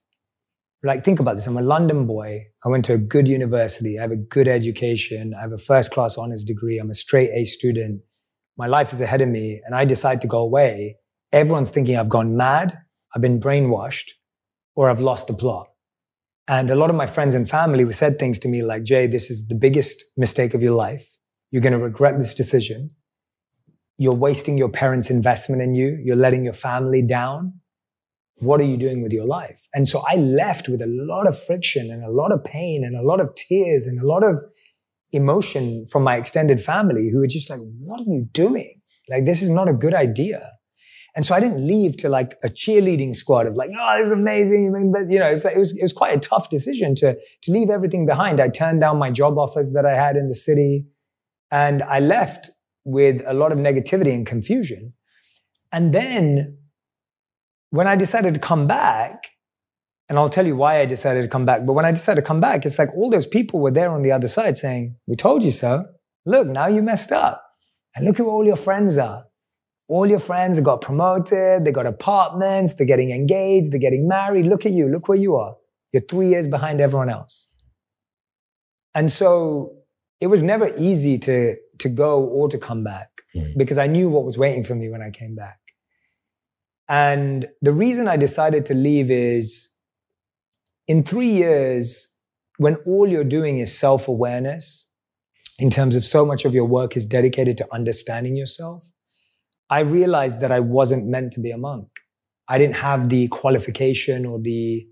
Like, think about this. I'm a London boy. I went to a good university. I have a good education. I have a first class honors degree. I'm a straight A student. My life is ahead of me. And I decide to go away. Everyone's thinking I've gone mad. I've been brainwashed or I've lost the plot. And a lot of my friends and family said things to me like, Jay, this is the biggest mistake of your life. You're going to regret this decision. You're wasting your parents' investment in you. You're letting your family down. What are you doing with your life? And so I left with a lot of friction and a lot of pain and a lot of tears and a lot of emotion from my extended family who were just like, what are you doing? Like, this is not a good idea. And so I didn't leave to like a cheerleading squad of like, oh, this is amazing. I mean, but, you know, it was, it was quite a tough decision to, to leave everything behind. I turned down my job offers that I had in the city and I left with a lot of negativity and confusion. And then when I decided to come back, and I'll tell you why I decided to come back. But when I decided to come back, it's like all those people were there on the other side saying, We told you so. Look, now you messed up. And look who all your friends are. All your friends have got promoted, they got apartments, they're getting engaged, they're getting married. Look at you, look where you are. You're three years behind everyone else. And so it was never easy to, to go or to come back mm. because I knew what was waiting for me when I came back. And the reason I decided to leave is in three years, when all you're doing is self awareness, in terms of so much of your work is dedicated to understanding yourself, I realized that I wasn't meant to be a monk. I didn't have the qualification or the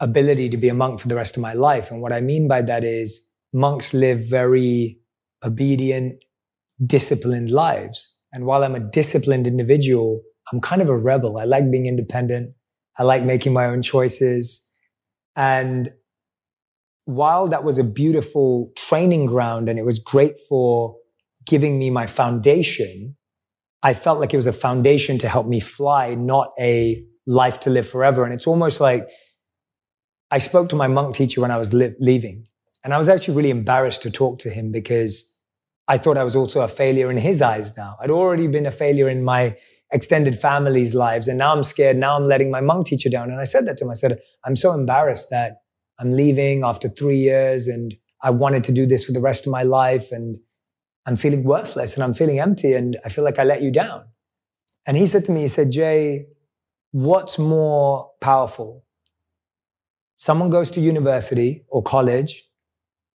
ability to be a monk for the rest of my life. And what I mean by that is monks live very obedient, disciplined lives. And while I'm a disciplined individual, I'm kind of a rebel. I like being independent. I like making my own choices. And while that was a beautiful training ground and it was great for giving me my foundation, I felt like it was a foundation to help me fly, not a life to live forever. And it's almost like I spoke to my monk teacher when I was li- leaving. And I was actually really embarrassed to talk to him because I thought I was also a failure in his eyes now. I'd already been a failure in my extended family's lives. And now I'm scared. Now I'm letting my monk teacher down. And I said that to him. I said, I'm so embarrassed that I'm leaving after three years and I wanted to do this for the rest of my life. And I'm feeling worthless and I'm feeling empty. And I feel like I let you down. And he said to me, he said, Jay, what's more powerful? Someone goes to university or college,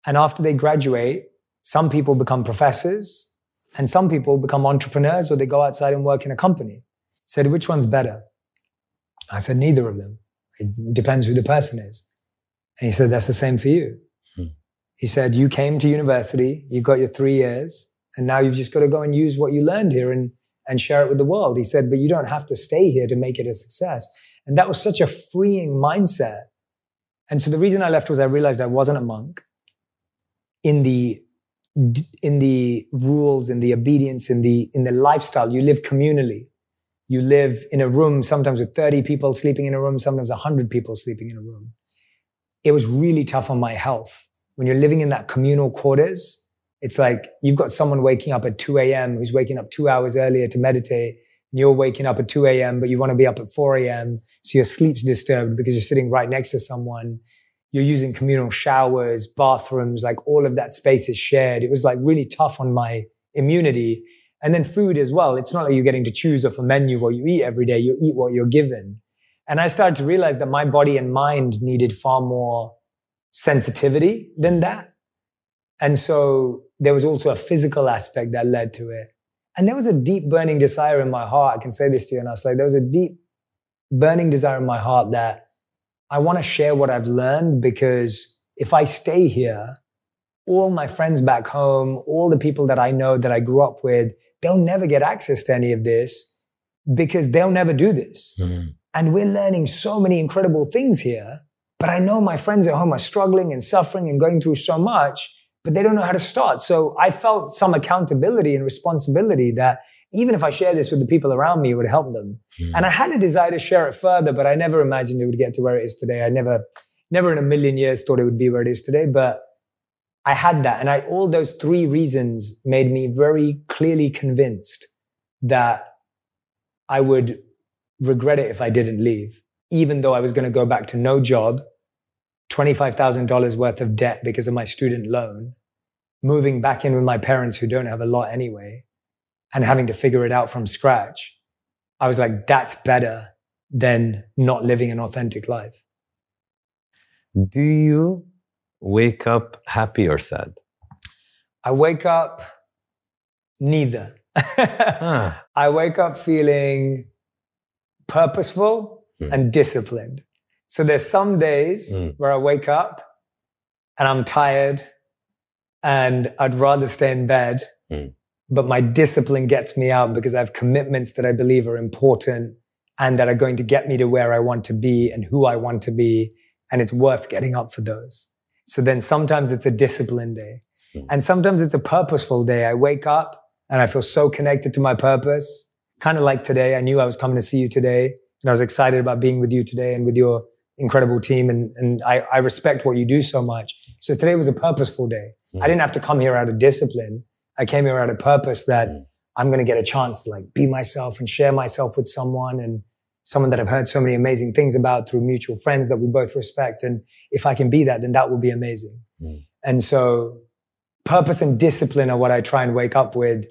and after they graduate, some people become professors, and some people become entrepreneurs or they go outside and work in a company. said, which one's better? I said, neither of them. It depends who the person is. And he said, that's the same for you. Hmm. He said, you came to university, you got your three years, and now you've just got to go and use what you learned here and, and share it with the world. He said, but you don't have to stay here to make it a success. And that was such a freeing mindset. And so the reason I left was I realized I wasn't a monk in the in the rules, in the obedience, in the, in the lifestyle. You live communally. You live in a room, sometimes with 30 people sleeping in a room, sometimes 100 people sleeping in a room. It was really tough on my health. When you're living in that communal quarters, it's like you've got someone waking up at 2 a.m. who's waking up two hours earlier to meditate. And you're waking up at 2 a.m., but you want to be up at 4 a.m. So your sleep's disturbed because you're sitting right next to someone you're using communal showers, bathrooms, like all of that space is shared. It was like really tough on my immunity. And then food as well. It's not like you're getting to choose off a menu what you eat every day. You eat what you're given. And I started to realize that my body and mind needed far more sensitivity than that. And so there was also a physical aspect that led to it. And there was a deep burning desire in my heart. I can say this to you, and I was like, there was a deep burning desire in my heart that I want to share what I've learned because if I stay here, all my friends back home, all the people that I know that I grew up with, they'll never get access to any of this because they'll never do this. Mm-hmm. And we're learning so many incredible things here. But I know my friends at home are struggling and suffering and going through so much, but they don't know how to start. So I felt some accountability and responsibility that even if I share this with the people around me, it would help them. Mm. And I had a desire to share it further, but I never imagined it would get to where it is today. I never, never in a million years thought it would be where it is today, but I had that. And I, all those three reasons made me very clearly convinced that I would regret it if I didn't leave, even though I was going to go back to no job, $25,000 worth of debt because of my student loan, moving back in with my parents who don't have a lot anyway and having to figure it out from scratch, I was like, that's better than not living an authentic life. Do you wake up happy or sad? I wake up neither. huh. I wake up feeling purposeful mm. and disciplined. So there's some days mm. where I wake up and I'm tired and I'd rather stay in bed. Mm. But my discipline gets me out because I have commitments that I believe are important and that are going to get me to where I want to be and who I want to be. And it's worth getting up for those. So then sometimes it's a discipline day. Mm. And sometimes it's a purposeful day. I wake up and I feel so connected to my purpose. Kind of like today. I knew I was coming to see you today and I was excited about being with you today and with your incredible team. And, and I, I respect what you do so much. So today was a purposeful day. Mm. I didn't have to come here out of discipline. I came here out of purpose that mm. I'm going to get a chance to like be myself and share myself with someone and someone that I've heard so many amazing things about through mutual friends that we both respect. And if I can be that, then that will be amazing. Mm. And so purpose and discipline are what I try and wake up with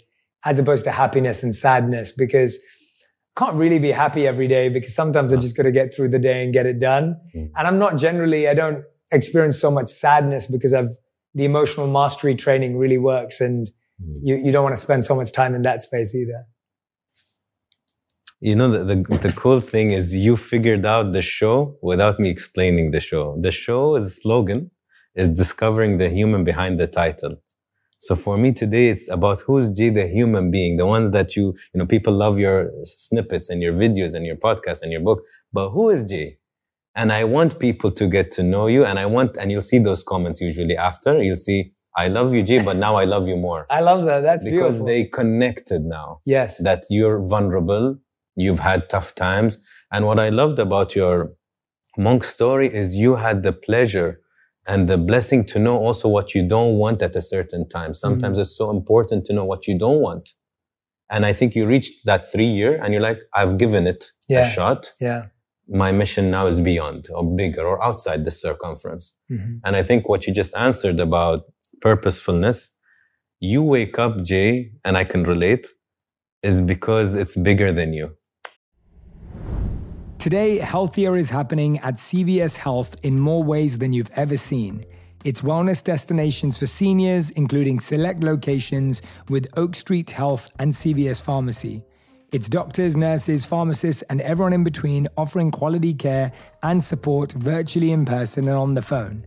as opposed to happiness and sadness because I can't really be happy every day because sometimes I just got to get through the day and get it done. Mm. And I'm not generally, I don't experience so much sadness because I've the emotional mastery training really works and. You, you don't want to spend so much time in that space either. You know, the, the, the, cool thing is you figured out the show without me explaining the show. The show show's slogan is discovering the human behind the title. So for me today, it's about who's Jay, the human being, the ones that you, you know, people love your snippets and your videos and your podcast and your book. But who is Jay? And I want people to get to know you. And I want, and you'll see those comments usually after. You'll see, I love you, Jay, but now I love you more. I love that. That's because beautiful. they connected now. Yes. That you're vulnerable. You've had tough times. And what I loved about your monk story is you had the pleasure and the blessing to know also what you don't want at a certain time. Sometimes mm-hmm. it's so important to know what you don't want. And I think you reached that three year and you're like, I've given it yeah. a shot. Yeah. My mission now is beyond or bigger or outside the circumference. Mm-hmm. And I think what you just answered about purposefulness, you wake up, Jay, and I can relate, is because it's bigger than you. Today, healthier is happening at CVS Health in more ways than you've ever seen. It's wellness destinations for seniors, including select locations with Oak Street Health and CVS Pharmacy. It's doctors, nurses, pharmacists, and everyone in between offering quality care and support virtually in person and on the phone.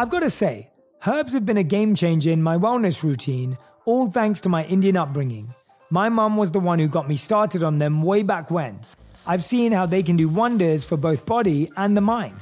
I've got to say, herbs have been a game changer in my wellness routine, all thanks to my Indian upbringing. My mum was the one who got me started on them way back when. I've seen how they can do wonders for both body and the mind.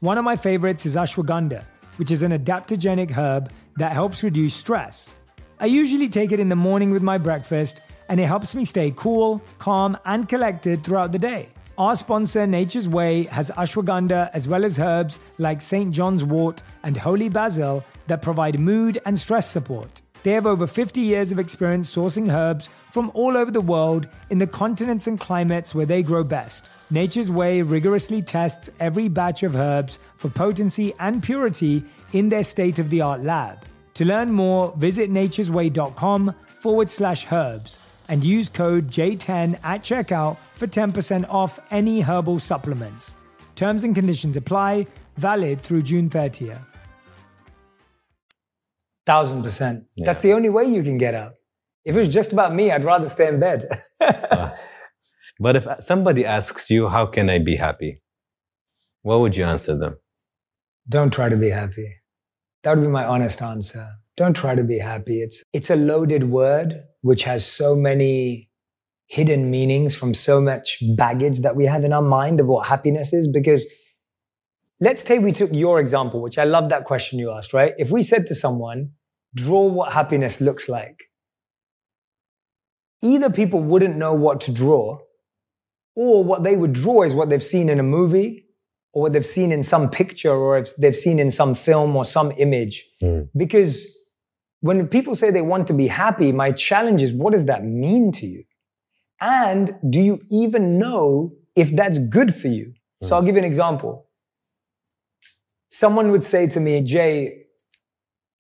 One of my favorites is ashwagandha, which is an adaptogenic herb that helps reduce stress. I usually take it in the morning with my breakfast, and it helps me stay cool, calm, and collected throughout the day. Our sponsor, Nature's Way, has ashwagandha as well as herbs like St. John's wort and holy basil that provide mood and stress support. They have over 50 years of experience sourcing herbs from all over the world in the continents and climates where they grow best. Nature's Way rigorously tests every batch of herbs for potency and purity in their state of the art lab. To learn more, visit nature'sway.com forward slash herbs and use code J10 at checkout for 10% off any herbal supplements. Terms and conditions apply, valid through June 30th. Thousand percent. Yeah. That's the only way you can get out. If it was just about me, I'd rather stay in bed. uh, but if somebody asks you, how can I be happy? What would you answer them? Don't try to be happy. That would be my honest answer. Don't try to be happy. It's, it's a loaded word which has so many hidden meanings from so much baggage that we have in our mind of what happiness is because let's say we took your example, which I love that question you asked, right? If we said to someone, draw what happiness looks like. Either people wouldn't know what to draw, or what they would draw is what they've seen in a movie, or what they've seen in some picture, or if they've seen in some film or some image. Mm. Because when people say they want to be happy, my challenge is what does that mean to you? And do you even know if that's good for you? Mm. So I'll give you an example. Someone would say to me, Jay,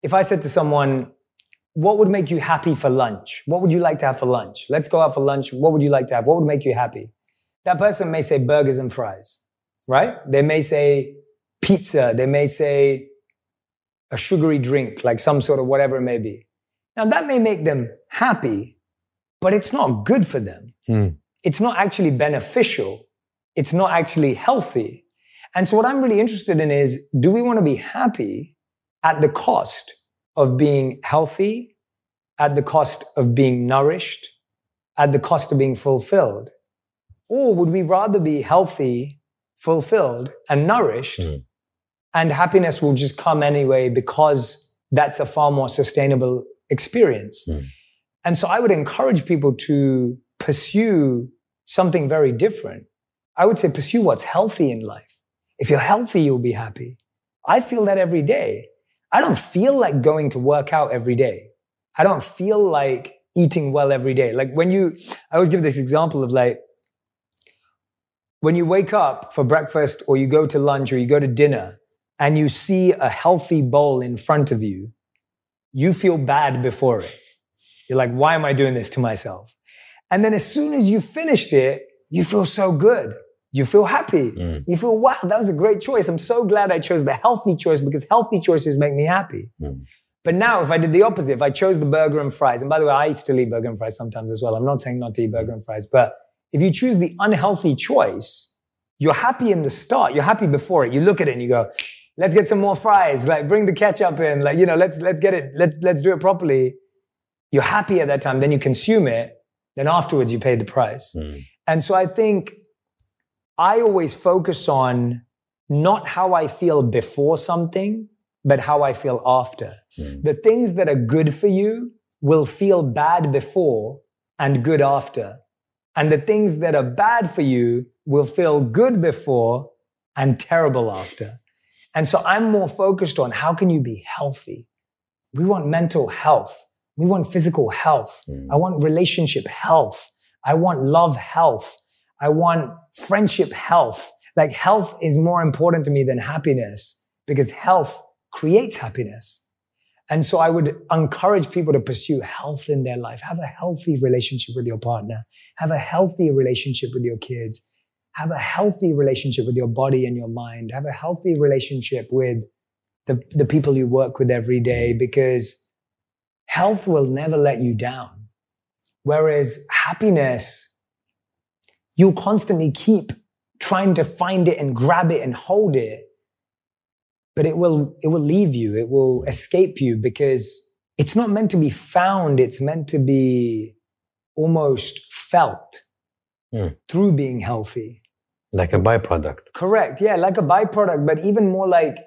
if I said to someone, what would make you happy for lunch? What would you like to have for lunch? Let's go out for lunch. What would you like to have? What would make you happy? That person may say burgers and fries, right? They may say pizza. They may say a sugary drink, like some sort of whatever it may be. Now that may make them happy, but it's not good for them. Hmm. It's not actually beneficial. It's not actually healthy. And so what I'm really interested in is, do we want to be happy at the cost of being healthy, at the cost of being nourished, at the cost of being fulfilled? Or would we rather be healthy, fulfilled, and nourished, mm. And happiness will just come anyway because that's a far more sustainable experience? Mm. And so I would encourage people to pursue something very different. I would say pursue what's healthy in life. If you're healthy, you'll be happy. I feel that every day. I don't feel like going to work out every day. I don't feel like eating well every day. Like when you, I always give this example of like, when you wake up for breakfast or you go to lunch or you go to dinner and you see a healthy bowl in front of you, you feel bad before it. You're like, why am I doing this to myself? And then as soon as you finished it, you feel so good you feel happy. Mm. You feel, wow, that was a great choice. I'm so glad I chose the healthy choice because healthy choices make me happy. Mm. But now, if I did the opposite, if I chose the burger and fries, and by the way, I still eat burger and fries sometimes as well. I'm not saying not to eat burger and fries, but if you choose the unhealthy choice, you're happy in the start. You're happy before it. You look at it and you go, let's get some more fries. Like bring the ketchup in. Like, you know, let's, let's get it. Let's, let's do it properly. You're happy at that time. Then you consume it. Then afterwards you pay the price. Mm. And so I think I always focus on not how I feel before something, but how I feel after. Mm. The things that are good for you will feel bad before and good after. And the things that are bad for you will feel good before and terrible after. And so I'm more focused on how can you be healthy? We want mental health. We want physical health. Mm. I want relationship health. I want love health. I want friendship health. Like health is more important to me than happiness because health creates happiness. And so I would encourage people to pursue health in their life. Have a healthy relationship with your partner. Have a healthy relationship with your kids. Have a healthy relationship with your body and your mind. Have a healthy relationship with the, the people you work with every day because health will never let you down. Whereas happiness you'll constantly keep trying to find it and grab it and hold it. But it will, it will leave you. It will escape you because it's not meant to be found. It's meant to be almost felt mm. through being healthy. Like a byproduct. Correct. Yeah. Like a byproduct, but even more like,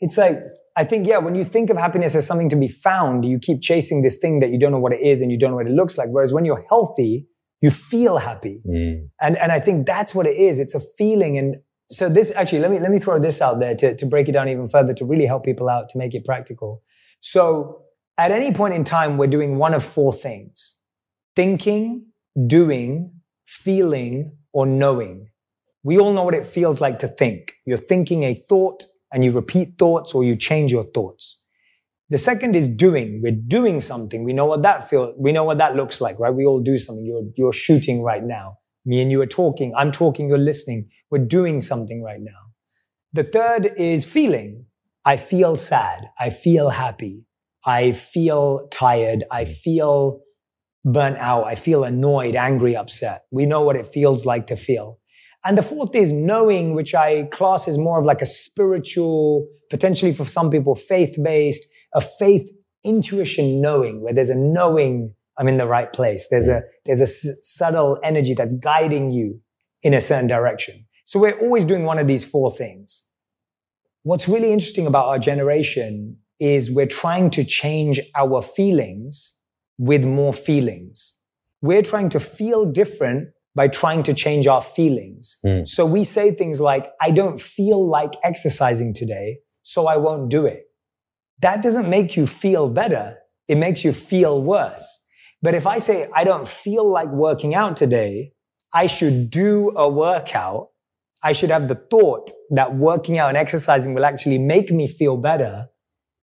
it's like, I think, yeah, when you think of happiness as something to be found, you keep chasing this thing that you don't know what it is and you don't know what it looks like. Whereas when you're healthy, you feel happy. Mm. And, and I think that's what it is. It's a feeling. And so this actually, let me, let me throw this out there to, to break it down even further, to really help people out, to make it practical. So at any point in time, we're doing one of four things. Thinking, doing, feeling, or knowing. We all know what it feels like to think. You're thinking a thought and you repeat thoughts or you change your thoughts. The second is doing. We're doing something. We know what that feels. We know what that looks like, right? We all do something. You're, you're shooting right now. Me and you are talking. I'm talking. You're listening. We're doing something right now. The third is feeling. I feel sad. I feel happy. I feel tired. I feel burnt out. I feel annoyed, angry, upset. We know what it feels like to feel. And the fourth is knowing, which I class as more of like a spiritual, potentially for some people, faith based a faith intuition knowing where there's a knowing I'm in the right place. There's a, there's a s- subtle energy that's guiding you in a certain direction. So we're always doing one of these four things. What's really interesting about our generation is we're trying to change our feelings with more feelings. We're trying to feel different by trying to change our feelings. Mm. So we say things like, I don't feel like exercising today, so I won't do it that doesn't make you feel better. It makes you feel worse. But if I say, I don't feel like working out today, I should do a workout. I should have the thought that working out and exercising will actually make me feel better.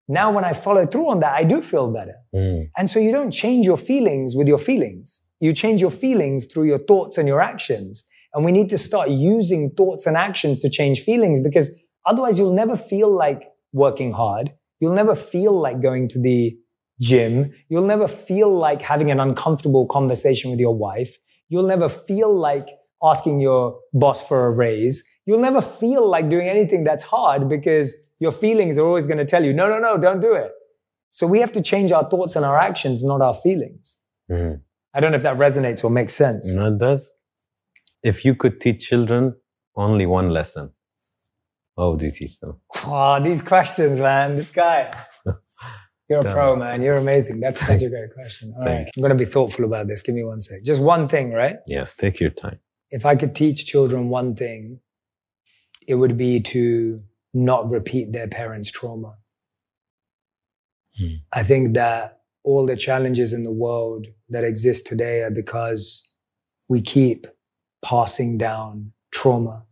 Now, when I follow through on that, I do feel better. Mm. And so you don't change your feelings with your feelings. You change your feelings through your thoughts and your actions. And we need to start using thoughts and actions to change feelings because otherwise you'll never feel like working hard. You'll never feel like going to the gym. You'll never feel like having an uncomfortable conversation with your wife. You'll never feel like asking your boss for a raise. You'll never feel like doing anything that's hard because your feelings are always going to tell you, no, no, no, don't do it. So we have to change our thoughts and our actions, not our feelings. Mhm. I don't know if that resonates or makes sense. No, it does. If you could teach children only one lesson, what would you teach them? Oh, these questions, man. This guy. You're a pro, man. You're amazing. That's such a great question. All right. I'm going to be thoughtful about this. Give me one sec. Just one thing, right? Yes, take your time. If I could teach children one thing, it would be to not repeat their parents' trauma. Hmm. I think that all the challenges in the world that exist today are because we keep passing down trauma.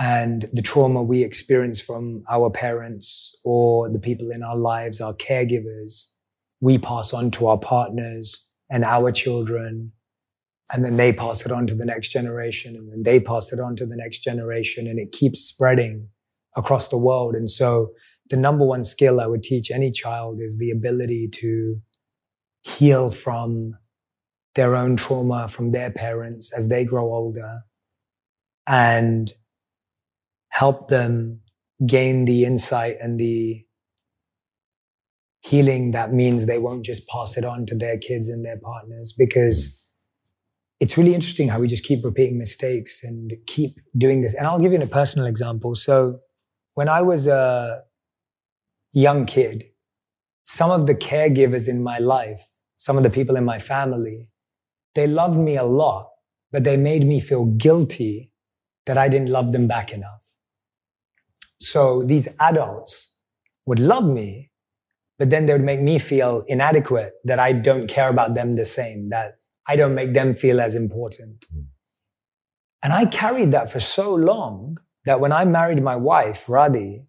And the trauma we experience from our parents or the people in our lives, our caregivers, we pass on to our partners and our children. And then they pass it on to the next generation and then they pass it on to the next generation and it keeps spreading across the world. And so the number one skill I would teach any child is the ability to heal from their own trauma from their parents as they grow older and help them gain the insight and the healing that means they won't just pass it on to their kids and their partners because it's really interesting how we just keep repeating mistakes and keep doing this. And I'll give you a personal example. So when I was a young kid, some of the caregivers in my life, some of the people in my family, they loved me a lot, but they made me feel guilty that I didn't love them back enough. So these adults would love me, but then they would make me feel inadequate that I don't care about them the same, that I don't make them feel as important. Hmm. And I carried that for so long that when I married my wife, Radhi,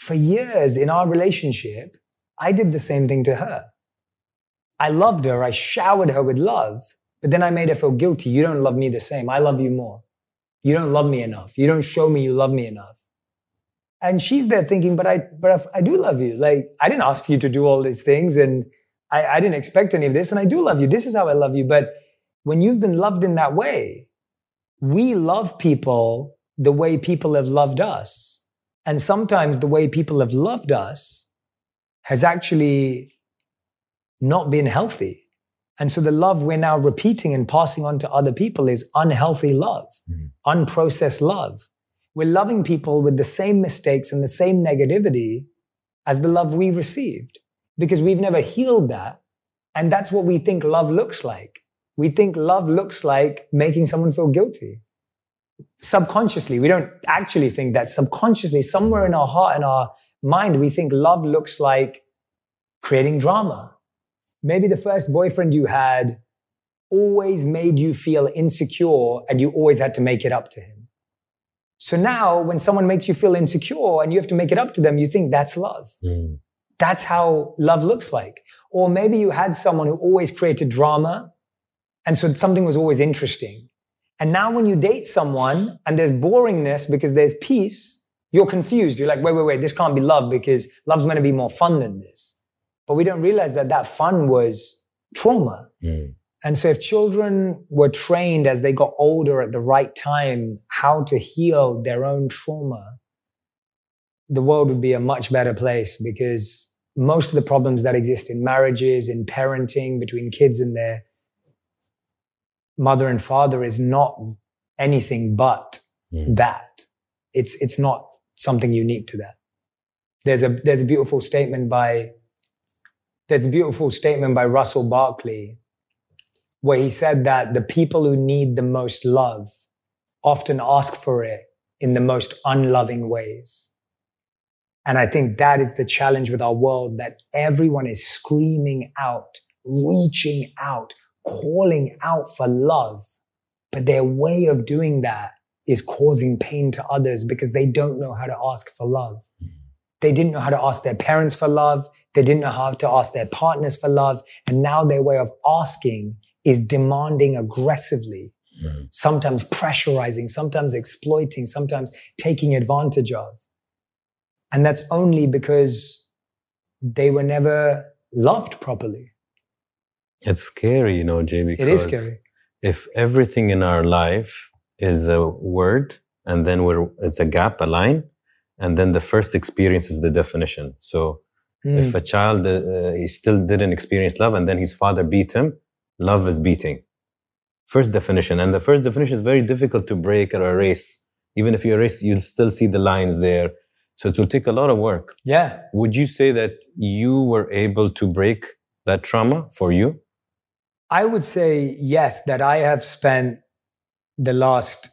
for years in our relationship, I did the same thing to her. I loved her. I showered her with love, but then I made her feel guilty. You don't love me the same. I love you more. You don't love me enough. You don't show me you love me enough. And she's there thinking, but I, but I do love you. Like, I didn't ask you to do all these things and I, I didn't expect any of this. And I do love you. This is how I love you. But when you've been loved in that way, we love people the way people have loved us. And sometimes the way people have loved us has actually not been healthy. And so the love we're now repeating and passing on to other people is unhealthy love, Mhm. unprocessed love. We're loving people with the same mistakes and the same negativity as the love we received because we've never healed that. And that's what we think love looks like. We think love looks like making someone feel guilty. Subconsciously, we don't actually think that. Subconsciously, somewhere in our heart and our mind, we think love looks like creating drama. Maybe the first boyfriend you had always made you feel insecure and you always had to make it up to him. So now when someone makes you feel insecure and you have to make it up to them, you think that's love. Mm. That's how love looks like. Or maybe you had someone who always created drama. And so something was always interesting. And now when you date someone and there's boringness because there's peace, you're confused. You're like, wait, wait, wait, this can't be love because love's meant to be more fun than this. But we don't realize that that fun was trauma. Mm. And so if children were trained as they got older at the right time how to heal their own trauma, the world would be a much better place because most of the problems that exist in marriages, in parenting, between kids and their mother and father is not anything but Mm. that. It's, it's not something unique to that. There's a, there's a beautiful statement by, there's a beautiful statement by Russell Barkley where he said that the people who need the most love often ask for it in the most unloving ways. And I think that is the challenge with our world that everyone is screaming out, reaching out, calling out for love. But their way of doing that is causing pain to others because they don't know how to ask for love. They didn't know how to ask their parents for love. They didn't know how to ask their partners for love. And now their way of asking is demanding aggressively, sometimes pressurizing, sometimes exploiting, sometimes taking advantage of. And that's only because they were never loved properly. It's scary, you know, Jay. It is scary. If everything in our life is a word and then we're, it's a gap, a line, and then the first experience is the definition. So mm. if a child, uh, he still didn't experience love and then his father beat him, love is beating. First definition. And the first definition is very difficult to break or erase. Even if you erase, you'll still see the lines there. So it will take a lot of work. Yeah. Would you say that you were able to break that trauma for you? I would say yes, that I have spent the last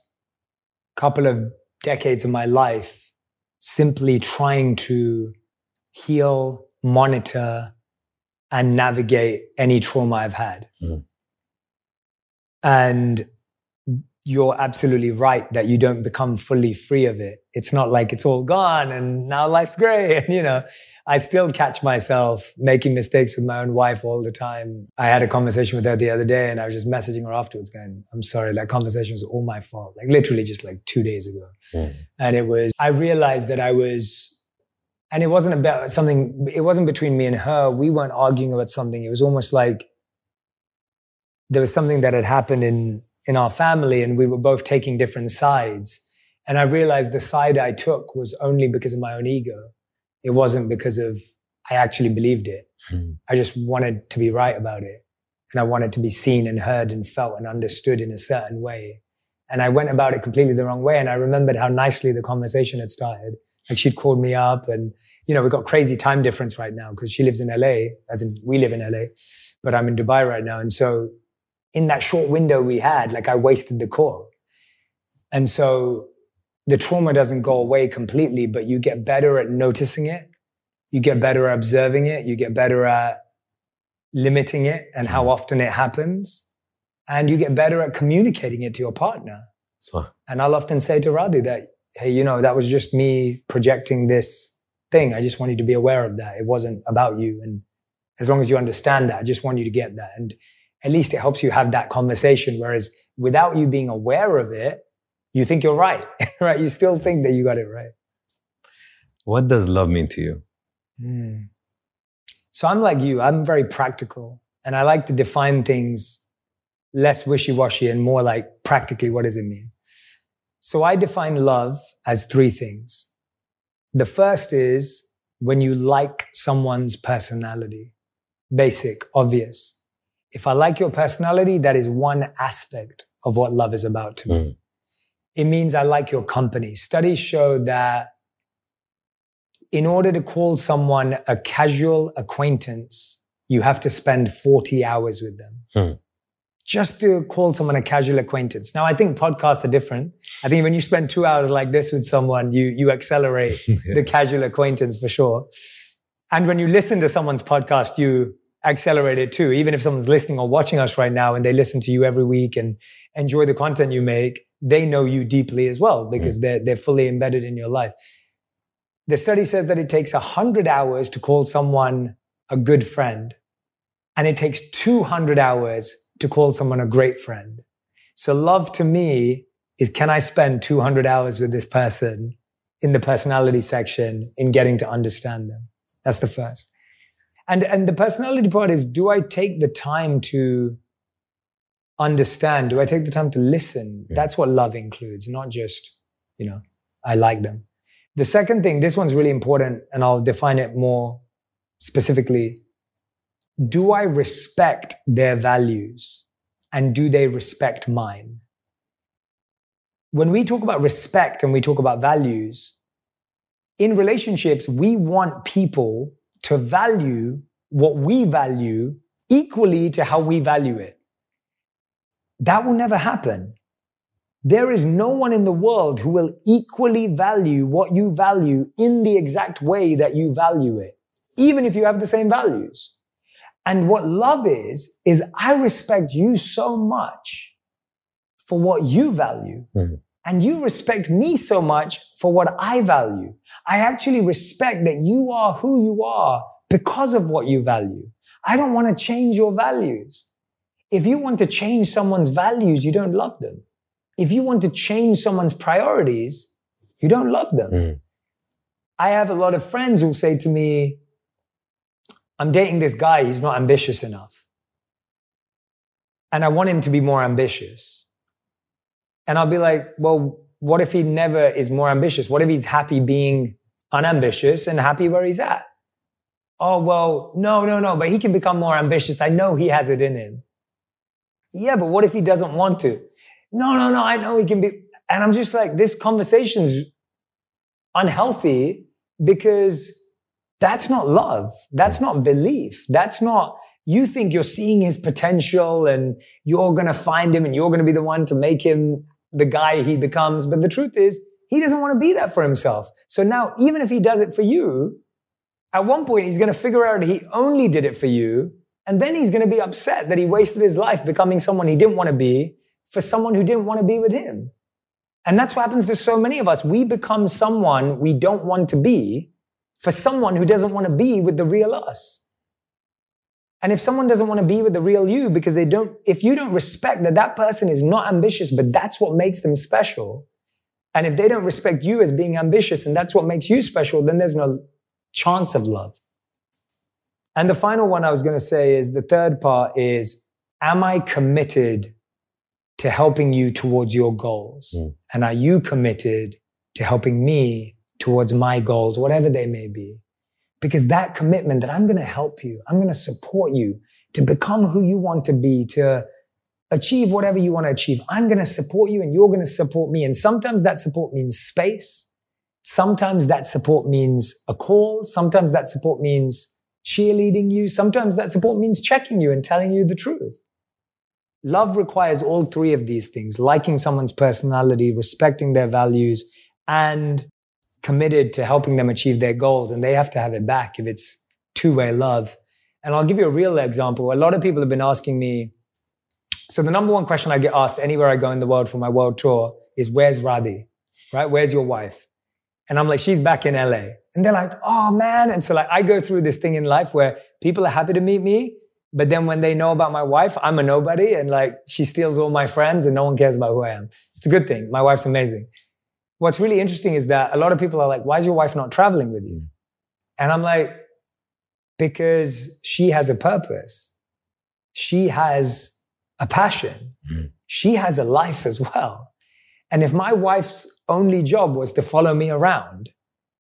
couple of decades of my life simply trying to heal, monitor, and navigate any trauma I've had. Mm. And you're absolutely right that you don't become fully free of it. It's not like it's all gone and now life's great. And, you know, I still catch myself making mistakes with my own wife all the time. I had a conversation with her the other day and I was just messaging her afterwards going, I'm sorry, that conversation was all my fault. Like literally just like two days ago. Mm. And it was, I realized that I was, and it wasn't about something, it wasn't between me and her. We weren't arguing about something. It was almost like there was something that had happened in in our family and we were both taking different sides. And I realized the side I took was only because of my own ego. It wasn't because of, I actually believed it. Mm. I just wanted to be right about it. And I wanted to be seen and heard and felt and understood in a certain way. And I went about it completely the wrong way. And I remembered how nicely the conversation had started. Like she'd called me up and, you know, we've got crazy time difference right now because she lives in LA, as in we live in LA, but I'm in Dubai right now. And so in that short window we had, like I wasted the core. And so the trauma doesn't go away completely, but you get better at noticing it. You get better at observing it. You get better at limiting it and how often it happens. And you get better at communicating it to your partner. So. And I'll often say to Radhi that, hey, you know, that was just me projecting this thing. I just want you to be aware of that. It wasn't about you. And as long as you understand that, I just want you to get that. And at least it helps you have that conversation. Whereas without you being aware of it, you think you're right, right? You still think that you got it right. What does love mean to you? Mm. So I'm like you, I'm very practical and I like to define things less wishy washy and more like practically what does it mean? So I define love as three things. The first is when you like someone's personality. Basic, obvious if I like your personality, that is one aspect of what love is about to me. Mm. It means I like your company. Studies show that in order to call someone a casual acquaintance, you have to spend 40 hours with them. Mm. Just to call someone a casual acquaintance. Now, I think podcasts are different. I think when you spend two hours like this with someone, you, you accelerate yeah. the casual acquaintance for sure. And when you listen to someone's podcast, you accelerate it too. Even if someone's listening or watching us right now and they listen to you every week and enjoy the content you make, they know you deeply as well because mm. they're, they're fully embedded in your life. The study says that it takes 100 hours to call someone a good friend, and it takes 200 hours to call someone a great friend. So, love to me is can I spend 200 hours with this person in the personality section in getting to understand them? That's the first. And and the personality part is do I take the time to understand? Do I take the time to listen? Yeah. That's what love includes, not just, you know, I like them. The second thing, this one's really important, and I'll define it more specifically. Do I respect their values and do they respect mine? When we talk about respect and we talk about values, in relationships, we want people to value what we value equally to how we value it. That will never happen. There is no one in the world who will equally value what you value in the exact way that you value it, even if you have the same values. And what love is, is I respect you so much for what you value. Mm-hmm. And you respect me so much for what I value. I actually respect that you are who you are because of what you value. I don't want to change your values. If you want to change someone's values, you don't love them. If you want to change someone's priorities, you don't love them. Mm. I have a lot of friends who say to me, I'm dating this guy, he's not ambitious enough. And I want him to be more ambitious. And I'll be like, well, what if he never is more ambitious? What if he's happy being unambitious and happy where he's at? Oh, well, no, no, no, but he can become more ambitious. I know he has it in him. Yeah, but what if he doesn't want to? No, no, no, I know he can be. And I'm just like, this conversation's unhealthy because that's not love. That's not belief. That's not, you think you're seeing his potential and you're going to find him and you're going to be the one to make him the guy he becomes. But the truth is, he doesn't want to be that for himself. So now, even if he does it for you, at one point he's going to figure out he only did it for you. And then he's going to be upset that he wasted his life becoming someone he didn't want to be for someone who didn't want to be with him. And that's what happens to so many of us. We become someone we don't want to be for someone who doesn't want to be with the real us. And if someone doesn't want to be with the real you because they don't, if you don't respect that that person is not ambitious, but that's what makes them special. And if they don't respect you as being ambitious and that's what makes you special, then there's no chance of love. And the final one I was going to say is the third part is, am I committed to helping you towards your goals? Mm. And are you committed to helping me towards my goals, whatever they may be? Because that commitment that I'm going to help you, I'm going to support you to become who you want to be, to achieve whatever you want to achieve. I'm going to support you and you're going to support me. And sometimes that support means space. Sometimes that support means a call. Sometimes that support means cheerleading you. Sometimes that support means checking you and telling you the truth. Love requires all three of these things liking someone's personality, respecting their values, and committed to helping them achieve their goals. And they have to have it back if it's two way love. And I'll give you a real example. A lot of people have been asking me. So, the number one question I get asked anywhere I go in the world for my world tour is, Where's Radhi? Right? Where's your wife? And I'm like, She's back in LA. And they're like, Oh man. And so, like, I go through this thing in life where people are happy to meet me. But then when they know about my wife, I'm a nobody and like she steals all my friends and no one cares about who I am. It's a good thing. My wife's amazing. What's really interesting is that a lot of people are like, why is your wife not traveling with you? And I'm like, because she has a purpose. She has a passion. Mm. She has a life as well. And if my wife's only job was to follow me around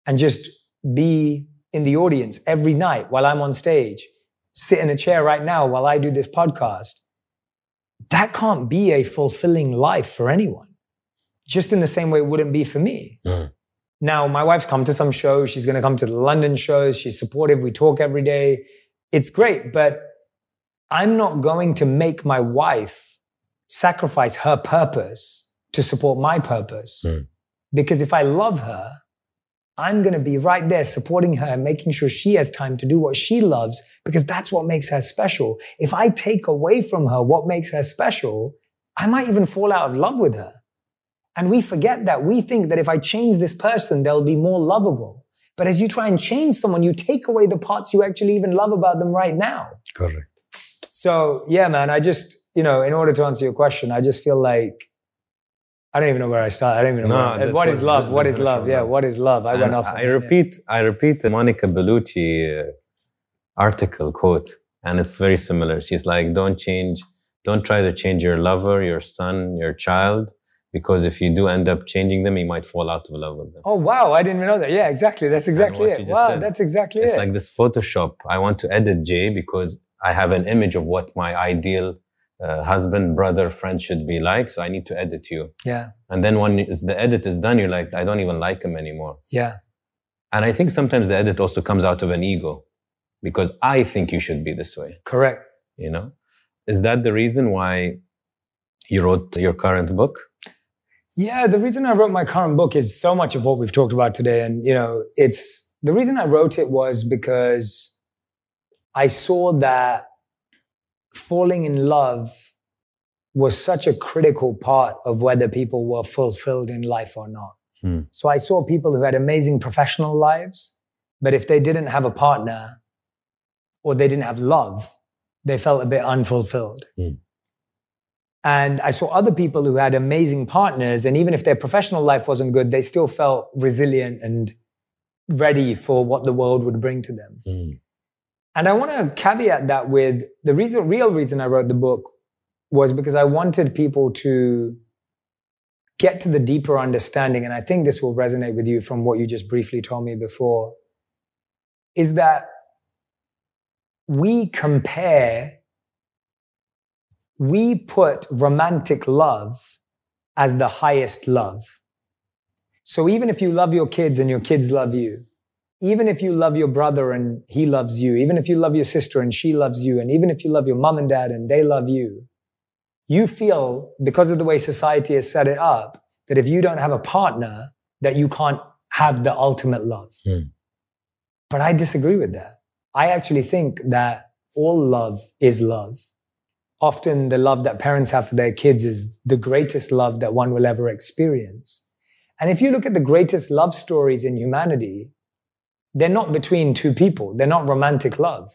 and just be in the audience every night while I'm on stage, sit in a chair right now while I do this podcast, that can't be a fulfilling life for anyone. Just in the same way it wouldn't be for me. Mm. Now, my wife's come to some shows. She's going to come to the London shows. She's supportive. We talk every day. It's great, but I'm not going to make my wife sacrifice her purpose to support my purpose. Mm. Because if I love her, I'm going to be right there supporting her and making sure she has time to do what she loves because that's what makes her special. If I take away from her what makes her special, I might even fall out of love with her. And we forget that. We think that if I change this person, they'll be more lovable. But as you try and change someone, you take away the parts you actually even love about them right now. Correct. So, yeah, man, I just, you know, in order to answer your question, I just feel like I don't even know where I start. I don't even know. No, where, what is love? What is love? Yeah, what is love? I went off. I repeat. Yeah. I repeat the Monica Bellucci uh, article quote, and it's very similar. She's like, "Don't change. Don't try to change your lover, your son, your child." Because if you do end up changing them, you might fall out of love with them. Oh wow, I didn't even know that. Yeah, exactly. That's exactly it. Wow, said, that's exactly it's it. It's like this Photoshop. I want to edit Jay because I have an image of what my ideal uh, husband, brother, friend should be like. So I need to edit you. Yeah. And then when the edit is done, you're like, I don't even like him anymore. Yeah. And I think sometimes the edit also comes out of an ego because I think you should be this way. Correct. You know, is that the reason why you wrote your current book? Yeah, the reason I wrote my current book is so much of what we've talked about today. And, you know, it's the reason I wrote it was because I saw that falling in love was such a critical part of whether people were fulfilled in life or not. Hmm. So I saw people who had amazing professional lives, but if they didn't have a partner or they didn't have love, they felt a bit unfulfilled. Hmm. And I saw other people who had amazing partners, and even if their professional life wasn't good, they still felt resilient and ready for what the world would bring to them. Hmm. And I want to caveat that with the reason, real reason I wrote the book was because I wanted people to get to the deeper understanding. And I think this will resonate with you from what you just briefly told me before is that we compare, we put romantic love as the highest love. So even if you love your kids and your kids love you, even if you love your brother and he loves you, even if you love your sister and she loves you, and even if you love your mom and dad and they love you, you feel because of the way society has set it up that if you don't have a partner, that you can't have the ultimate love. Hmm. But I disagree with that. I actually think that all love is love. Often the love that parents have for their kids is the greatest love that one will ever experience. And if you look at the greatest love stories in humanity, they're not between two people. They're not romantic love.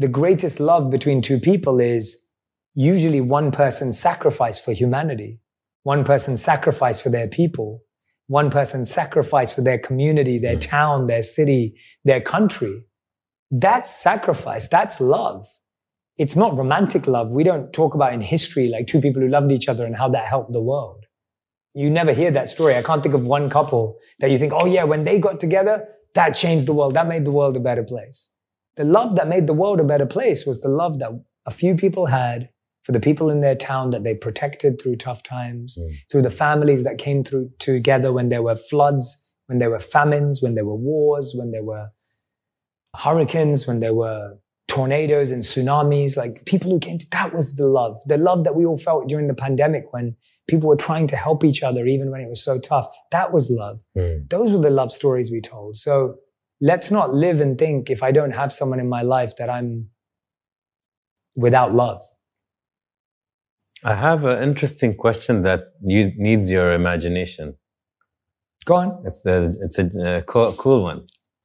The greatest love between two people is usually one person sacrifice for humanity, one person sacrifice for their people, one person sacrifice for their community, their Mm. town, their city, their country. That's sacrifice. That's love. It's not romantic love. We don't talk about in history like two people who loved each other and how that helped the world. You never hear that story. I can't think of one couple that you think, oh yeah, when they got together, that changed the world. That made the world a better place. The love that made the world a better place was the love that a few people had for the people in their town that they protected through tough times, Mm. through the families that came through together when there were floods, when there were famines, when there were wars, when there were hurricanes, when there were tornadoes and tsunamis, like people who came to, that was the love. The love that we all felt during the pandemic when people were trying to help each other, even when it was so tough. That was love. Hmm. Those were the love stories we told. So let's not live and think if I don't have someone in my life that I'm without love. I have an interesting question that you, needs your imagination. Go on. It's a, it's a uh, cool, cool one,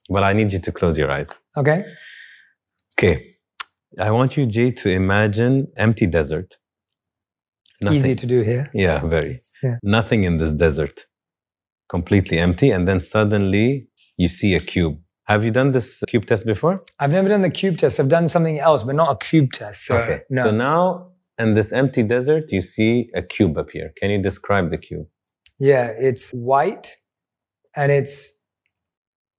but I need you to close your eyes. Okay. Okay. I want you, Jay, to imagine empty desert. Easy to do here. Yeah, very. Yeah. Nothing in this desert. Completely empty. And then suddenly you see a cube. Have you done this cube test before? I've never done the cube test. I've done something else, but not a cube test. So, okay. no. So now in this empty desert, you see a cube appear. Can you describe the cube? Yeah, it's white and it's,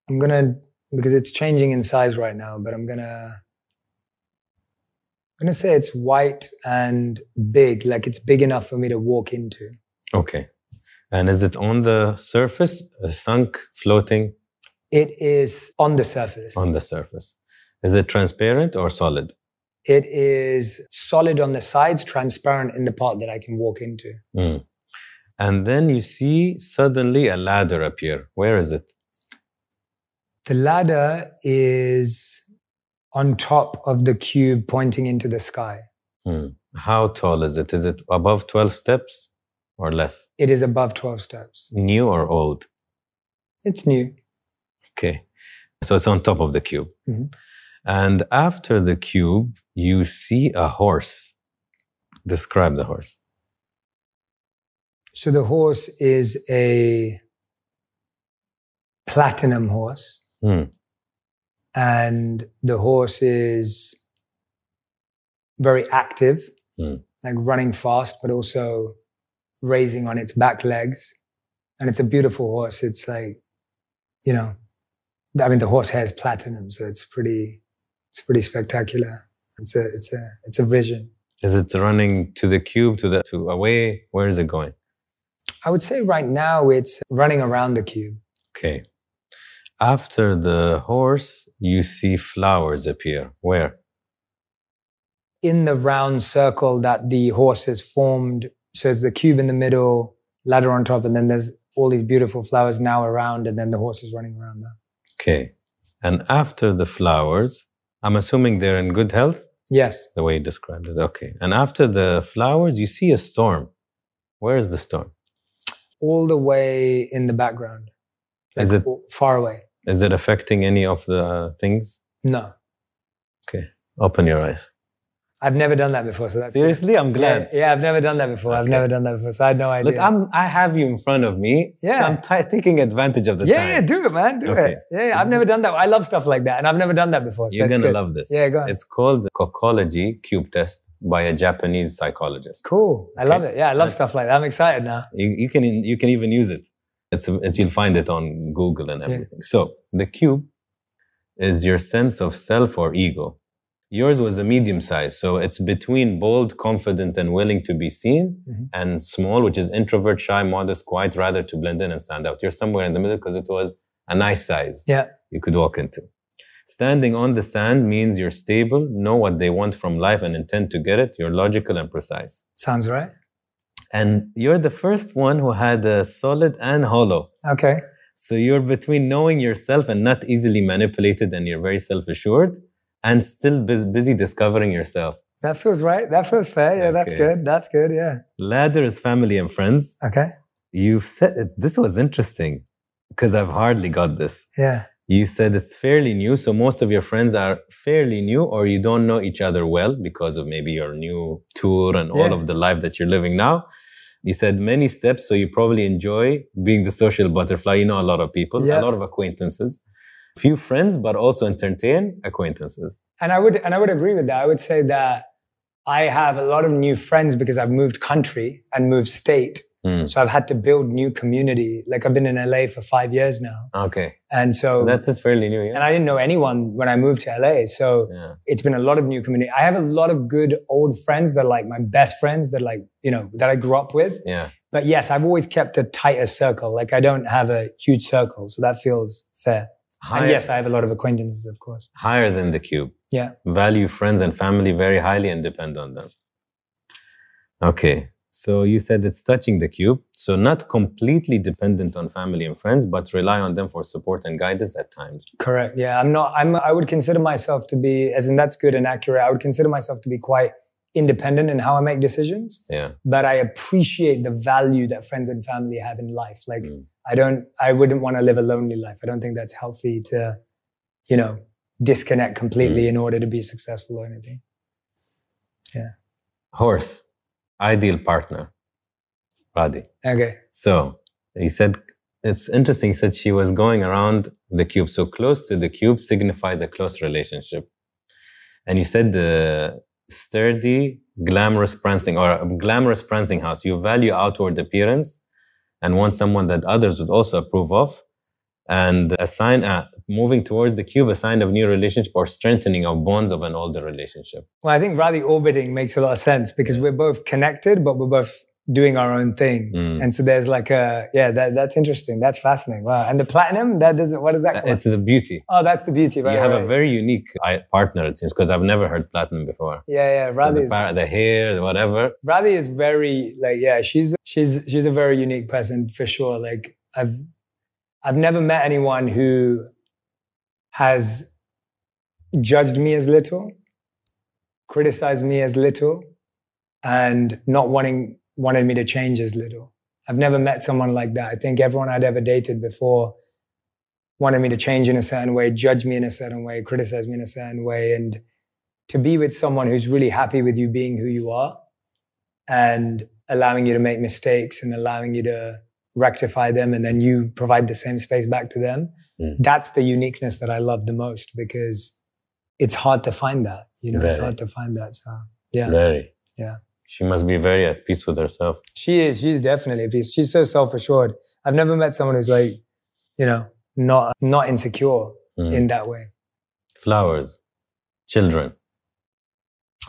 I'm going to, because it's changing in size right now, but I'm going to, I'm going to say it's white and big, like it's big enough for me to walk into. Okay. And is it on the surface, sunk, floating It is on the surface. on the surface? Is it transparent or solid? It is solid on the sides, transparent in the part that I can walk into. Mm. And then you see suddenly a ladder appear. Where is it? The ladder is on top of the cube pointing into the sky. Hmm. How tall is it? Is it above 12 steps or less? It is above 12 steps. New or old? It's new. Okay. So it's on top of the cube. Mhm. And after the cube, you see a horse. Describe the horse. So the horse is a platinum horse. Hmm. And the horse is very active, Hmm. like running fast, but also raising on its back legs. And it's a beautiful horse. It's like, you know, I mean, the horse has platinum, so it's pretty, it's pretty spectacular. It's a, it's a, it's a vision. Is it running to the cube, to the to away? Where is it going? I would say right now it's running around the cube. Okay. After the horse, you see flowers appear. Where? in the round circle that the horse has formed. So it's the cube in the middle, ladder on top, and then there's all these beautiful flowers now around, and then the horse is running around there. Okay. And after the flowers, I'm assuming they're in good health. Yes. The way you described it. Okay. And after the flowers, you see a storm. Where is the storm? All the way in the background. Like Is it- far away? Is it affecting any of the things? No. Okay. Open your eyes. I've never done that before. So that's good. Seriously, I'm glad. yeah, I've never done that before. I've never done that before. So I had no idea. Look, I'm. I have you in front of me. so Yeah. I'm ti- taking advantage of the yeah, time. yeah, do it, man. Do Okay. it. Yeah, yeah, I've never done that. I love stuff like that. And I've never done that before. So You're gonna good. love this. Yeah, go on. It's called the Kokology Cube Test by a Japanese psychologist. Cool. I love it. Yeah, I love stuff like that. I'm excited now. You, you can you can even use it. It's, it's you'll find it on Google and everything. So the cube is your sense of self or ego. Yours was a medium size, so it's between bold, confident, and willing to be seen, Mhm. and small, which is introvert, shy, modest, quiet, rather to blend in and stand out. You're somewhere in the middle because it was a nice size Yeah. you could walk into. Standing on the sand means you're stable, know what they want from life, and intend to get it. You're logical and precise. Sounds right. And you're the first one who had a solid and hollow. Okay. So you're between knowing yourself and not easily manipulated, and you're very self assured and still bus- busy discovering yourself. That feels right. That feels fair. Yeah, that's good. That's good. Yeah. Ladder is family and friends. Okay. You've said this was interesting because I've hardly got this. Yeah. You said it's fairly new, so most of your friends are fairly new, or you don't know each other well because of maybe your new tour and all Yeah. of the life that you're living now. You said many steps, so you probably enjoy being the social butterfly. You know a lot of people, Yeah. a lot of acquaintances, few friends, but also entertain acquaintances. And I would and I would agree with that. I would say that I have a lot of new friends because I've moved country and moved state. Mm. So I've had to build new community. Like I've been in LA for five years now. Okay, And so that's just fairly new. and I didn't know anyone when I moved to LA. So yeah. it's been a lot of new community. I have a lot of good old friends that are like my best friends that like, you know, that I grew up with. Yeah. But yes, I've always kept a tighter circle. Like I don't have a huge circle. So that feels fair. Higher, And yes, I have a lot of acquaintances, of course. higher than the cube. Yeah. Value friends and family very highly and depend on them. Okay. So you said it's touching the cube. So not completely dependent on family and friends, but rely on them for support and guidance at times. Correct. Yeah. I'm not, I'm, I would consider myself to be, as in that's good and accurate. I would consider myself to be quite independent in how I make decisions, Yeah. but I appreciate the value that friends and family have in life. Like Mm. I don't, I wouldn't want to live a lonely life. I don't think that's healthy to, you know, disconnect completely Mm. in order to be successful or anything. Yeah. Horse, ideal partner. Radhi. Okay. So he said, it's interesting. He said she was going around the cube. So close to the cube signifies a close relationship. And you said the sturdy, glamorous prancing or a glamorous prancing house. You value outward appearance and want someone that others would also approve of. And a sign, uh, moving towards the cube, a sign of new relationship or strengthening of bonds of an older relationship. Well, I think Radhi orbiting makes a lot of sense because we're both connected, but we're both doing our own thing. Mm. And so there's like a, yeah, that, that's interesting. That's fascinating. Wow. And the platinum, that doesn't, what does that Uh, It's the beauty. Oh, that's the beauty, right? you have right. a very unique partner, it seems, because I've never heard platinum before. yeah, yeah. So the, par- the hair, the whatever. Radhi is very like, yeah, she's she's she's a very unique person for sure. Like I've I've never met anyone who has judged me as little, criticized me as little, and not wanting wanted me to change as little. I've never met someone like that. I think everyone I'd ever dated before wanted me to change in a certain way, judge me in a certain way, criticize me in a certain way. And to be with someone who's really happy with you being who you are and allowing you to make mistakes and allowing you to rectify them and then you provide the same space back to them. Mm. That's the uniqueness that I love the most because it's hard to find that. You know, it's hard to find that. So yeah. Very. Yeah. She must be very at peace with herself. She is. She's definitely at peace. She's so self-assured. I've never met someone who's like, you know, not not insecure Mm. in that way. Flowers, children.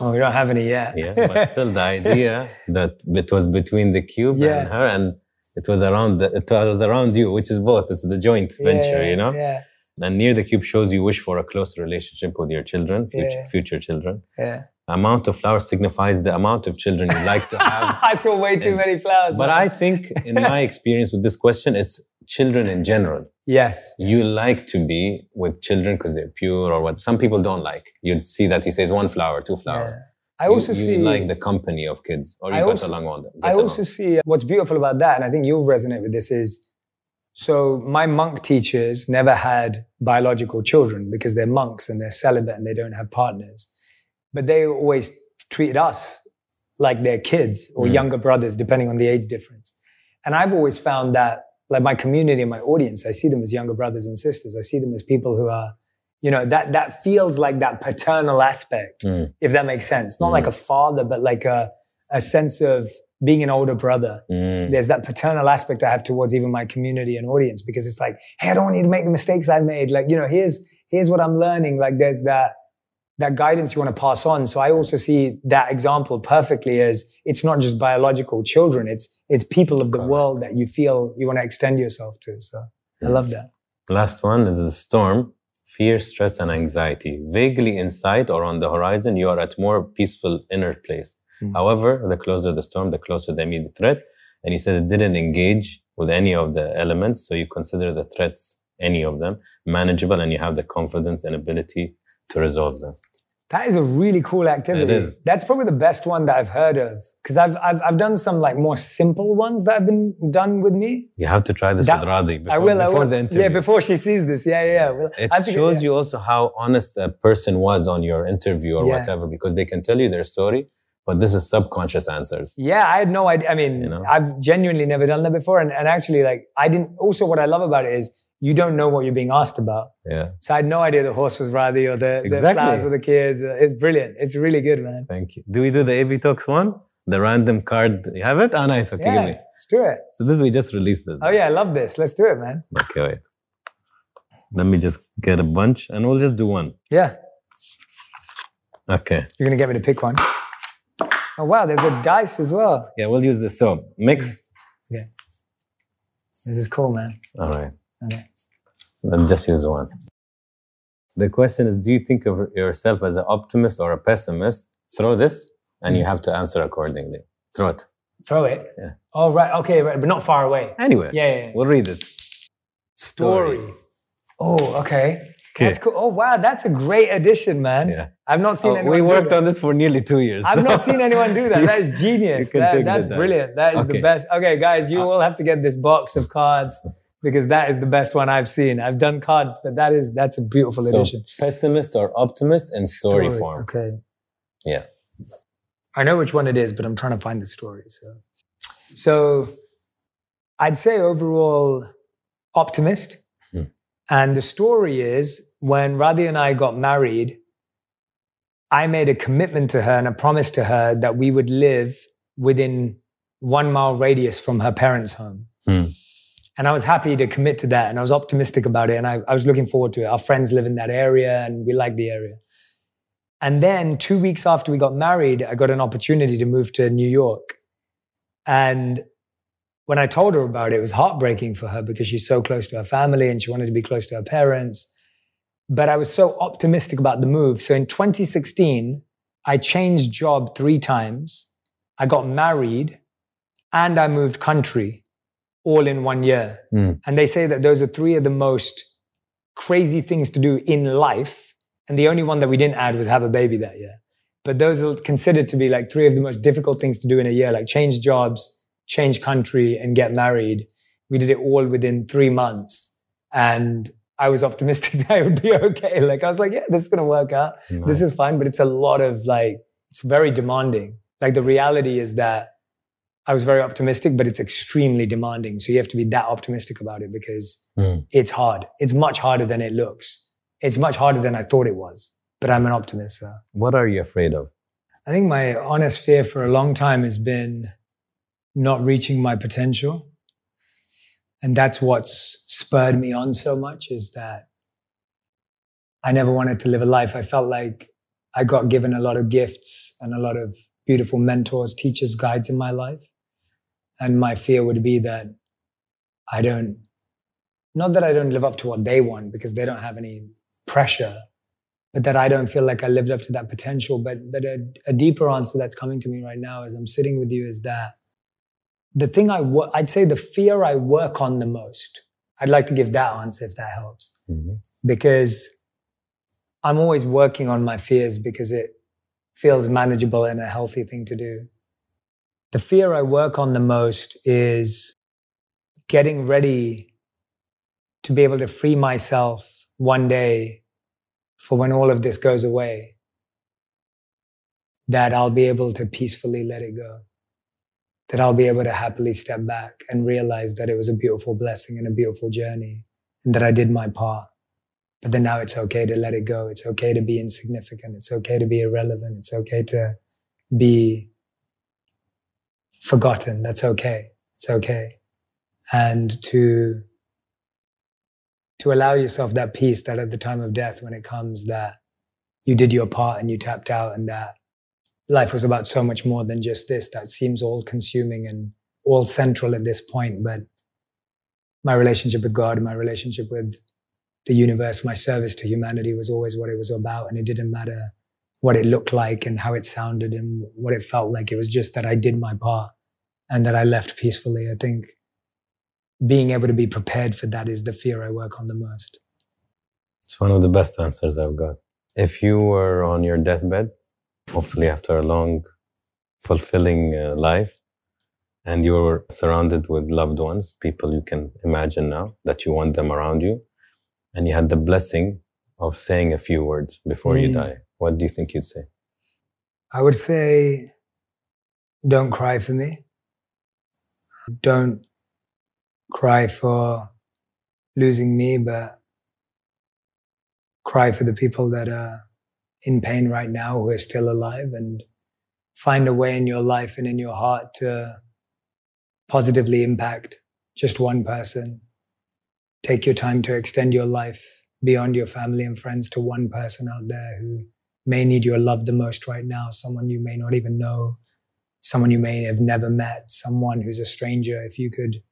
Oh, we don't have any yet. Yeah, but still the idea that it was between the cube Yeah. and her, and it was around the, it was around you, which is both. It's the joint venture, Yeah, you know. Yeah, And near the cube shows you wish for a close relationship with your children, future, Yeah. future children. yeah. Amount of flowers signifies the amount of children you like to have. I saw way too And- many flowers. But man. I think, in my experience with this question, it's children in general. Yes. You like to be with children because they're pure, or what some people don't like. You'd see that he says one flower, two flowers. Yeah. I also you, you see like the company of kids, or you I got also- along on them. I also see what's beautiful about that, and I think you'll resonate with this is so my monk teachers never had biological children because they're monks and they're celibate and they don't have partners. But they always treated us like their kids or Mm. younger brothers, depending on the age difference. And I've always found that, like my community and my audience, I see them as younger brothers and sisters. I see them as people who are, you know, that that feels like that paternal aspect Mm, if that makes sense. Not Mm. like a father, but like a, a sense of being an older brother. mm, There's that paternal aspect I have towards even my community and audience because it's like, hey, I don't want you to make the mistakes I made. Like, you know, here's here's what I'm learning. Like there's that that guidance you want to pass on. So I also see that example perfectly as it's not just biological children, it's it's people of the Correct. world that you feel you want to extend yourself to. So I love that. Last one is the storm. Fear, stress, and anxiety. Vaguely inside or on the horizon, you are at more peaceful inner place. Mm. However, the closer the storm, the closer they meet the immediate threat. And he said it didn't engage with any of the elements, so you consider the threats, any of them, manageable, and you have the confidence and ability to resolve them. That is a really cool activity. It is. That's probably the best one that I've heard of because I've, I've I've done some like more simple ones that have been done with me. You have to try this That- with Radhi before, I will. I before will. the interview. Yeah, before she sees this. Yeah, yeah. yeah. It I think- shows yeah. you also how honest a person was on your interview or Yeah. whatever, because they can tell you their story, but this is subconscious answers. Yeah, I had no idea. I mean, You know? I've genuinely never done that before, and and actually, like, I didn't. Also, what I love about it is you don't know what you're being asked about. Yeah. So I had no idea the horse was Radhi or the, the Exactly. flowers were the kids. It's brilliant. It's really good, man. Thank you. Do we do the AB Talks one? The random card. You have it? Ah, nice. Okay, give Yeah, me. let's do it. So this we just released this. Oh yeah, I love this. Let's do it, man. Okay, wait. Let me just get a bunch, and we'll just do one. Yeah, Okay. you're gonna get me to pick one. Oh wow, there's a dice as well. Yeah, we'll use this. So mix. Yeah. This is cool, man. All right. Okay. Then just use one. The question is: Do you think of yourself as an optimist or a pessimist? Throw this, and you have to answer accordingly. Throw it Throw it. Yeah. Oh right, okay, right, but not far away. anywhere. Yeah, yeah. yeah. We'll read it. Story. Oh, okay. Okay. That's cool. Oh wow, that's a great addition, man. Yeah. I've not seen Oh, anyone. we worked on this for nearly two years. I've not seen anyone do that. That is genius. That- that's that brilliant. That is the best. Okay, guys, you Uh, all have to get this box of cards because that is the best one I've seen. I've done cards, but that is that's a beautiful So, addition. pessimist or optimist in story, form. Okay. Yeah. I know which one it is, but I'm trying to find the story. So, so I'd say overall optimist. Hmm. And the story is when Radhi and I got married, I made a commitment to her and a promise to her that we would live within one mile radius from her parents' home. And I was happy to commit to that and I was optimistic about it and I, I was looking forward to it. Our friends live in that area and we like the area. And then two weeks after we got married, I got an opportunity to move to New York. And when I told her about it, it was heartbreaking for her because she's so close to her family and she wanted to be close to her parents. But I was so optimistic about the move. So in 2016, I changed job three times. I got married and I moved country all in one year. Hmm. And they say that those are three of the most crazy things to do in life. And the only one that we didn't add was have a baby that year. But those are considered to be like three of the most difficult things to do in a year, like change jobs, change country, and get married. We did it all within three months. And I was optimistic that it would be okay. Like I was like, yeah, this is going to work out. This is fine. But it's a lot of like, it's very demanding. Like the reality is that I was very optimistic, but it's extremely demanding. So you have to be that optimistic about it because Hmm. it's hard. It's much harder than it looks. It's much harder than I thought it was. But I'm an optimist. So. What are you afraid of? I think my honest fear for a long time has been not reaching my potential. And that's what's spurred me on so much is that I never wanted to live a life. I felt like I got given a lot of gifts and a lot of beautiful mentors, teachers, guides in my life. And my fear would be that I don't, not that I don't live up to what they want because they don't have any pressure, but that I don't feel like I lived up to that potential. But but a, a deeper answer that's coming to me right now as I'm sitting with you is that the thing I wo- I'd say the fear I work on the most I'd like to give that answer if that helps. Mm-hmm. Because I'm always working on my fears because it feels manageable and a healthy thing to do. The fear I work on the most is getting ready to be able to free myself one day for when all of this goes away, that I'll be able to peacefully let it go, that I'll be able to happily step back and realize that it was a beautiful blessing and a beautiful journey and that I did my part. But then now it's okay to let it go. It's okay to be insignificant. It's okay to be irrelevant. It's okay to be forgotten. That's okay. It's okay. And to, to allow yourself that peace that at the time of death, when it comes, that you did your part and you tapped out and that life was about so much more than just this. That seems all consuming and all central at this point. But my relationship with God, my relationship with the universe, my service to humanity was always what it was about. And it didn't matter what it looked like and how it sounded and what it felt like. It was just that I did my part and that I left peacefully. I think being able to be prepared for that is the fear I work on the most. It's one of the best answers I've got. If you were on your deathbed, hopefully after a long, fulfilling uh, life, and you were surrounded with loved ones, people you can imagine now that you want them around you, and you had the blessing of saying a few words before mm. you die, what do you think you'd say? I would say, don't cry for me. Don't cry for losing me, but cry for the people that are in pain right now who are still alive and find a way in your life and in your heart to positively impact just one person take your time to extend your life beyond your family and friends to one person out there who may need your love the most right now, someone you may not even know, someone you may have never met, someone who's a stranger. If you could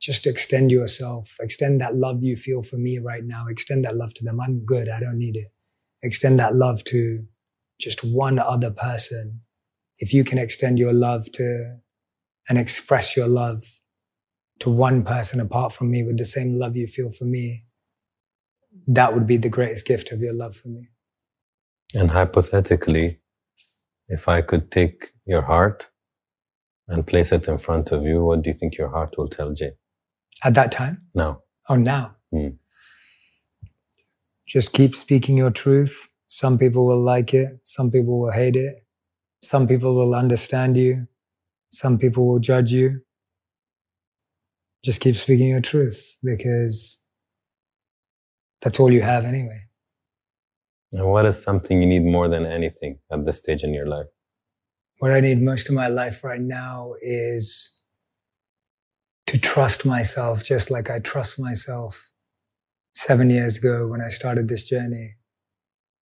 just extend yourself, extend that love you feel for me right now, extend that love to them. I'm good. I don't need it. Extend that love to just one other person. If you can extend your love to and express your love to one person apart from me with the same love you feel for me, that would be the greatest gift of your love for me. And hypothetically, if I could take your heart and place it in front of you, what do you think your heart will tell Jay? At that time? Now. Oh, now. Mm. Just keep speaking your truth. Some people will like it. Some people will hate it. Some people will understand you. Some people will judge you just keep speaking your truth because that's all you have anyway. And what is something you need more than anything at this stage in your life? What I need most of my life right now is to trust myself just like I trust myself seven years ago when I started this journey.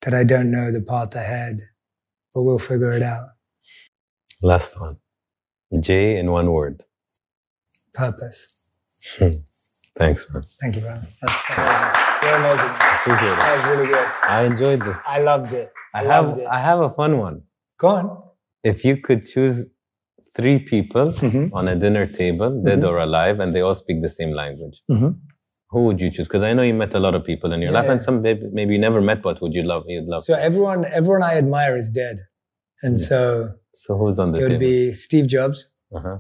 That I don't know the path ahead, but we'll figure it out. Last one. Jay in one word. Purpose. Hmm. Thanks, man. Thank you, brother. You're amazing. Appreciate it. That was really good. I enjoyed this. I loved it. I, I have it. I have a fun one. Go on. If you could choose three people mm-hmm. on a dinner table, dead mm-hmm. or alive, and they all speak the same language, mm-hmm. who would you choose? Because I know you met a lot of people in your yeah. life, and some maybe, maybe you never met, but would you love? You'd love. So everyone, everyone I admire is dead, and so so who's on the it table? would be Steve Jobs. Uh-huh.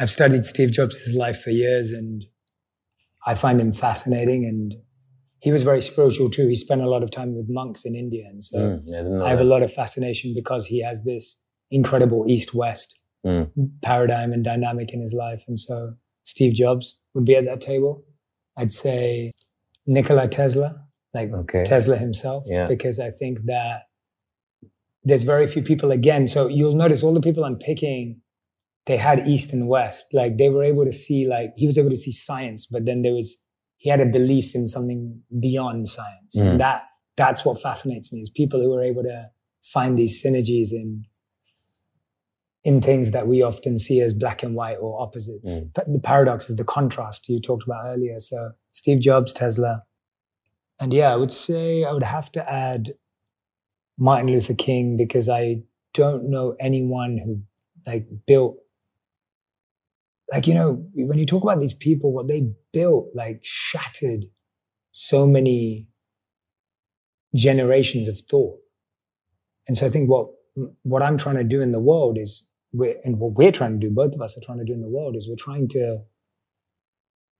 I've studied Steve Jobs' life for years and I find him fascinating. And he was very spiritual too. He spent a lot of time with monks in India. And so mm, I, I have a lot of fascination because he has this incredible East West mm. paradigm and dynamic in his life. And so Steve Jobs would be at that table. I'd say Nikola Tesla, like okay. Tesla himself, yeah. because I think that there's very few people again. So you'll notice all the people I'm picking they had East and West. Like they were able to see, like he was able to see science, but then there was he had a belief in something beyond science. Mm. And that that's what fascinates me is people who are able to find these synergies in in things that we often see as black and white or opposites. Mm. The paradox is the contrast you talked about earlier. So Steve Jobs, Tesla. And yeah, I would say I would have to add Martin Luther King because I don't know anyone who like built like, you know, when you talk about these people, what they built, like shattered so many generations of thought. And so I think what, what I'm trying to do in the world is, we're, and what we're trying to do, both of us are trying to do in the world is we're trying to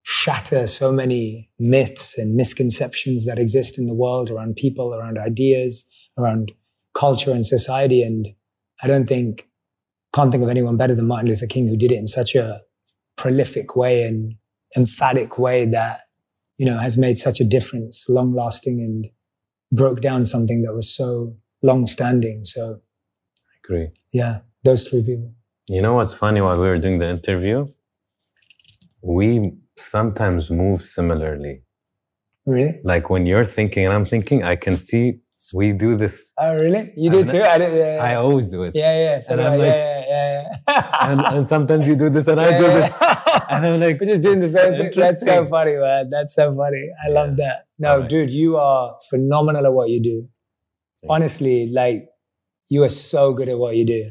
shatter so many myths and misconceptions that exist in the world around people, around ideas, around culture and society. And I don't think, can't think of anyone better than Martin Luther King who did it in such a prolific way and emphatic way that, you know, has made such a difference, long lasting and broke down something that was so long standing. So I agree. Yeah, those three people. You know what's funny while we were doing the interview? We sometimes move similarly. Really? Like when you're thinking and I'm thinking, I can see we do this. Oh, really? You do too? I, did, yeah, yeah. I always do it. Yeah, yeah. So and I'm like, yeah, yeah, yeah. and, and, sometimes you do this and I do this. And I'm like, we're just doing the same thing. That's so funny, man. That's so funny. I love that. No, right. dude, you are phenomenal at what you do. Thank Honestly, you. like, you are so good at what you do.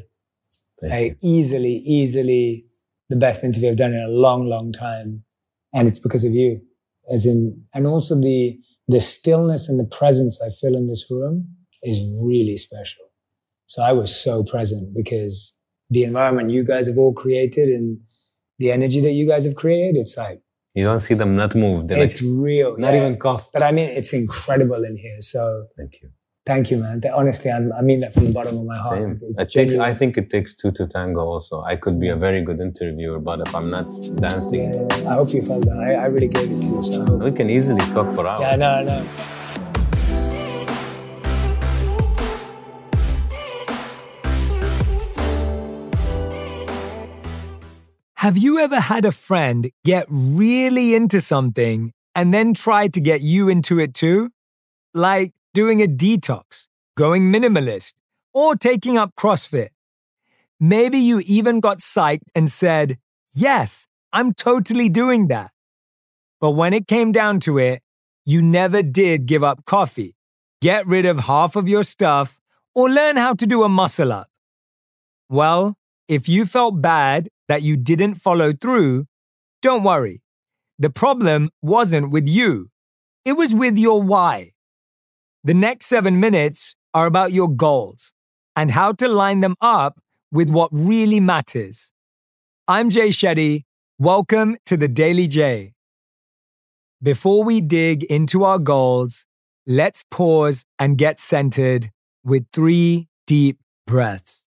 Thank like, you. easily, easily the best interview I've done in a long, long time. And it's because of you. As in, and also the, the stillness and the presence I feel in this room is really special. So I was so present because the environment you guys have all created and the energy that you guys have created, it's like you don't see them not move. They're it's like, real, not yeah. even cough. But I mean, it's incredible in here. So thank you. Thank you, man. Honestly, I'm, i mean that from the bottom of my heart. It takes, I think it takes two to tango also. I could be a very good interviewer, but if I'm not dancing. Yeah, yeah. I hope you felt that. I, I really gave it to you. So we can easily talk for hours. Yeah, no, no. Have you ever had a friend get really into something and then try to get you into it too? Like, doing a detox, going minimalist, or taking up CrossFit. Maybe you even got psyched and said, Yes, I'm totally doing that. But when it came down to it, you never did give up coffee, get rid of half of your stuff, or learn how to do a muscle up. Well, if you felt bad that you didn't follow through, don't worry. The problem wasn't with you, it was with your why. The next seven minutes are about your goals and how to line them up with what really matters. I'm Jay Shetty. Welcome to the Daily Jay. Before we dig into our goals, let's pause and get centered with three deep breaths.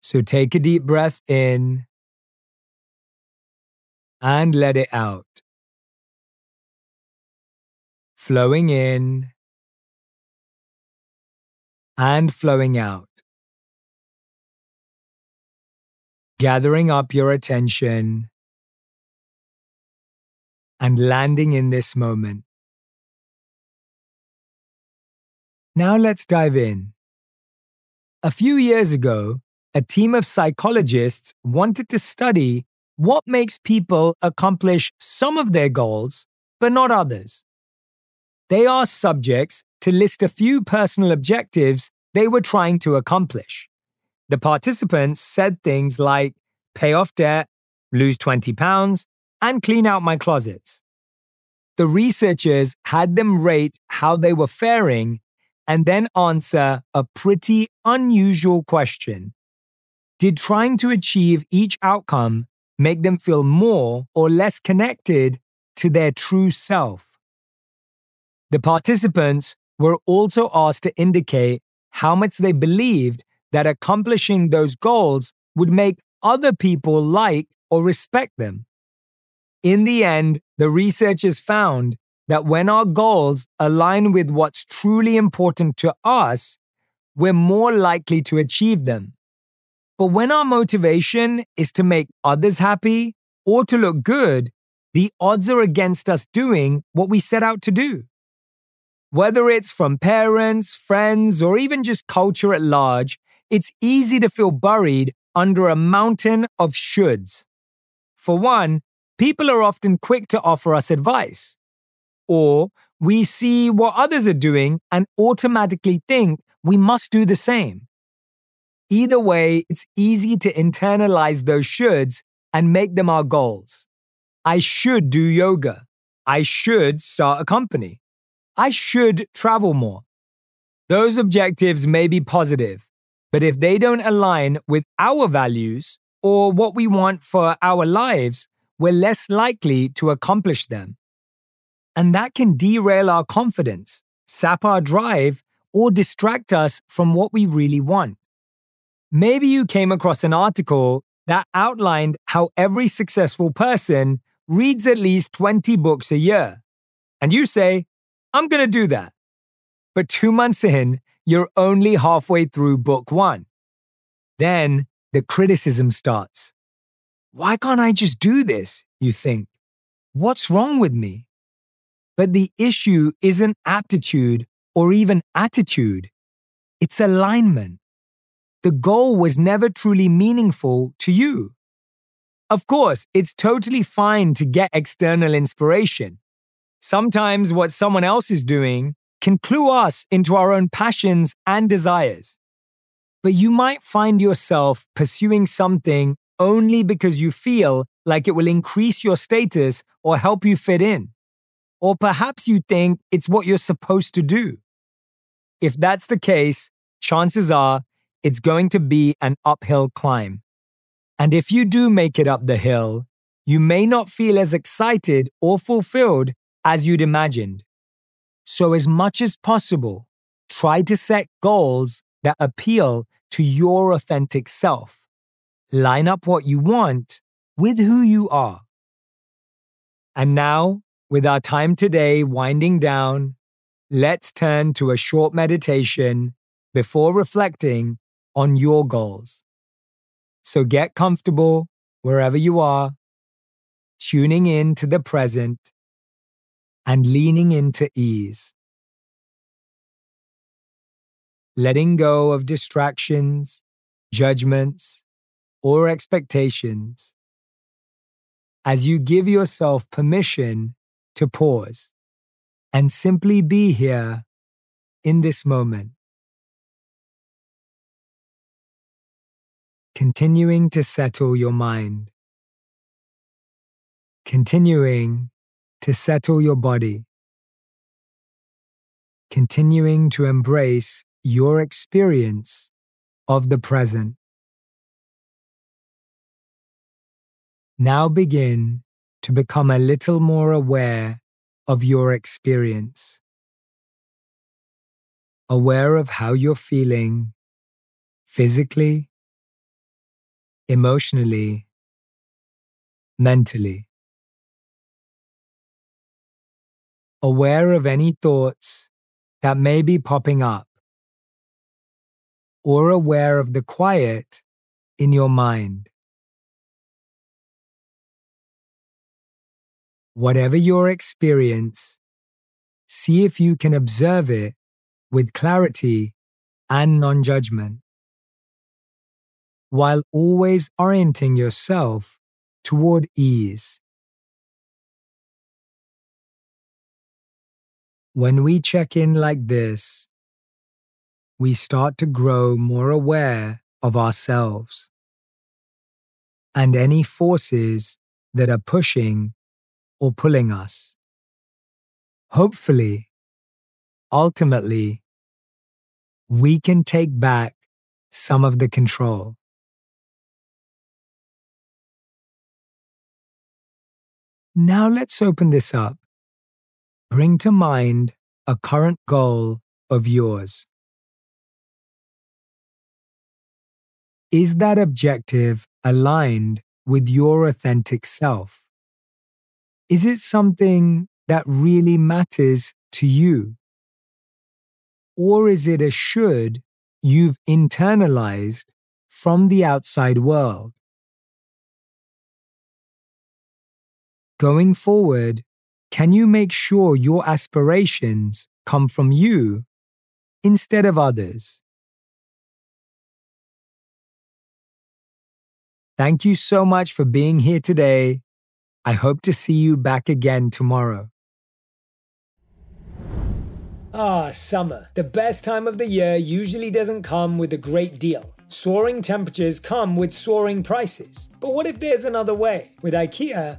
So take a deep breath in and let it out. Flowing in and flowing out. Gathering up your attention and landing in this moment. Now let's dive in. A few years ago, a team of psychologists wanted to study what makes people accomplish some of their goals, but not others. They asked subjects to list a few personal objectives they were trying to accomplish. The participants said things like pay off debt, lose 20 pounds, and clean out my closets. The researchers had them rate how they were faring and then answer a pretty unusual question. Did trying to achieve each outcome make them feel more or less connected to their true self? The participants were also asked to indicate how much they believed that accomplishing those goals would make other people like or respect them. In the end, the researchers found that when our goals align with what's truly important to us, we're more likely to achieve them. But when our motivation is to make others happy or to look good, the odds are against us doing what we set out to do. Whether it's from parents, friends, or even just culture at large, it's easy to feel buried under a mountain of shoulds. For one, people are often quick to offer us advice. Or we see what others are doing and automatically think we must do the same. Either way, it's easy to internalize those shoulds and make them our goals. I should do yoga. I should start a company. I should travel more. Those objectives may be positive, but if they don't align with our values or what we want for our lives, we're less likely to accomplish them. And that can derail our confidence, sap our drive, or distract us from what we really want. Maybe you came across an article that outlined how every successful person reads at least 20 books a year. And you say, I'm going to do that. But two months in, you're only halfway through book one. Then the criticism starts. Why can't I just do this? You think. What's wrong with me? But the issue isn't aptitude or even attitude, it's alignment. The goal was never truly meaningful to you. Of course, it's totally fine to get external inspiration. Sometimes what someone else is doing can clue us into our own passions and desires. But you might find yourself pursuing something only because you feel like it will increase your status or help you fit in. Or perhaps you think it's what you're supposed to do. If that's the case, chances are it's going to be an uphill climb. And if you do make it up the hill, you may not feel as excited or fulfilled as you'd imagined. So, as much as possible, try to set goals that appeal to your authentic self. Line up what you want with who you are. And now, with our time today winding down, let's turn to a short meditation before reflecting on your goals. So get comfortable wherever you are, tuning in to the present and leaning into ease. Letting go of distractions, judgments, or expectations as you give yourself permission to pause and simply be here in this moment. Continuing to settle your mind. Continuing to settle your body, continuing to embrace your experience of the present. Now begin to become a little more aware of your experience, aware of how you're feeling physically, emotionally, mentally. Aware of any thoughts that may be popping up, or aware of the quiet in your mind. Whatever your experience, see if you can observe it with clarity and non judgment, while always orienting yourself toward ease. When we check in like this, we start to grow more aware of ourselves and any forces that are pushing or pulling us. Hopefully, ultimately, we can take back some of the control. Now let's open this up Bring to mind a current goal of yours. Is that objective aligned with your authentic self? Is it something that really matters to you? Or is it a should you've internalized from the outside world? Going forward, can you make sure your aspirations come from you instead of others? Thank you so much for being here today. I hope to see you back again tomorrow. Ah, summer. The best time of the year usually doesn't come with a great deal. Soaring temperatures come with soaring prices. But what if there's another way? With IKEA,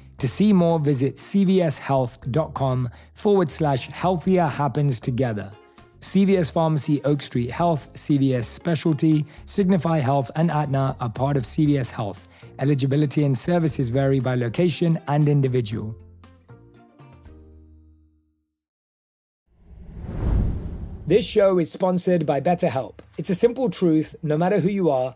To see more, visit cvshealth.com forward slash healthier happens together. CVS Pharmacy, Oak Street Health, CVS Specialty, Signify Health, and Aetna are part of CVS Health. Eligibility and services vary by location and individual. This show is sponsored by BetterHelp. It's a simple truth no matter who you are,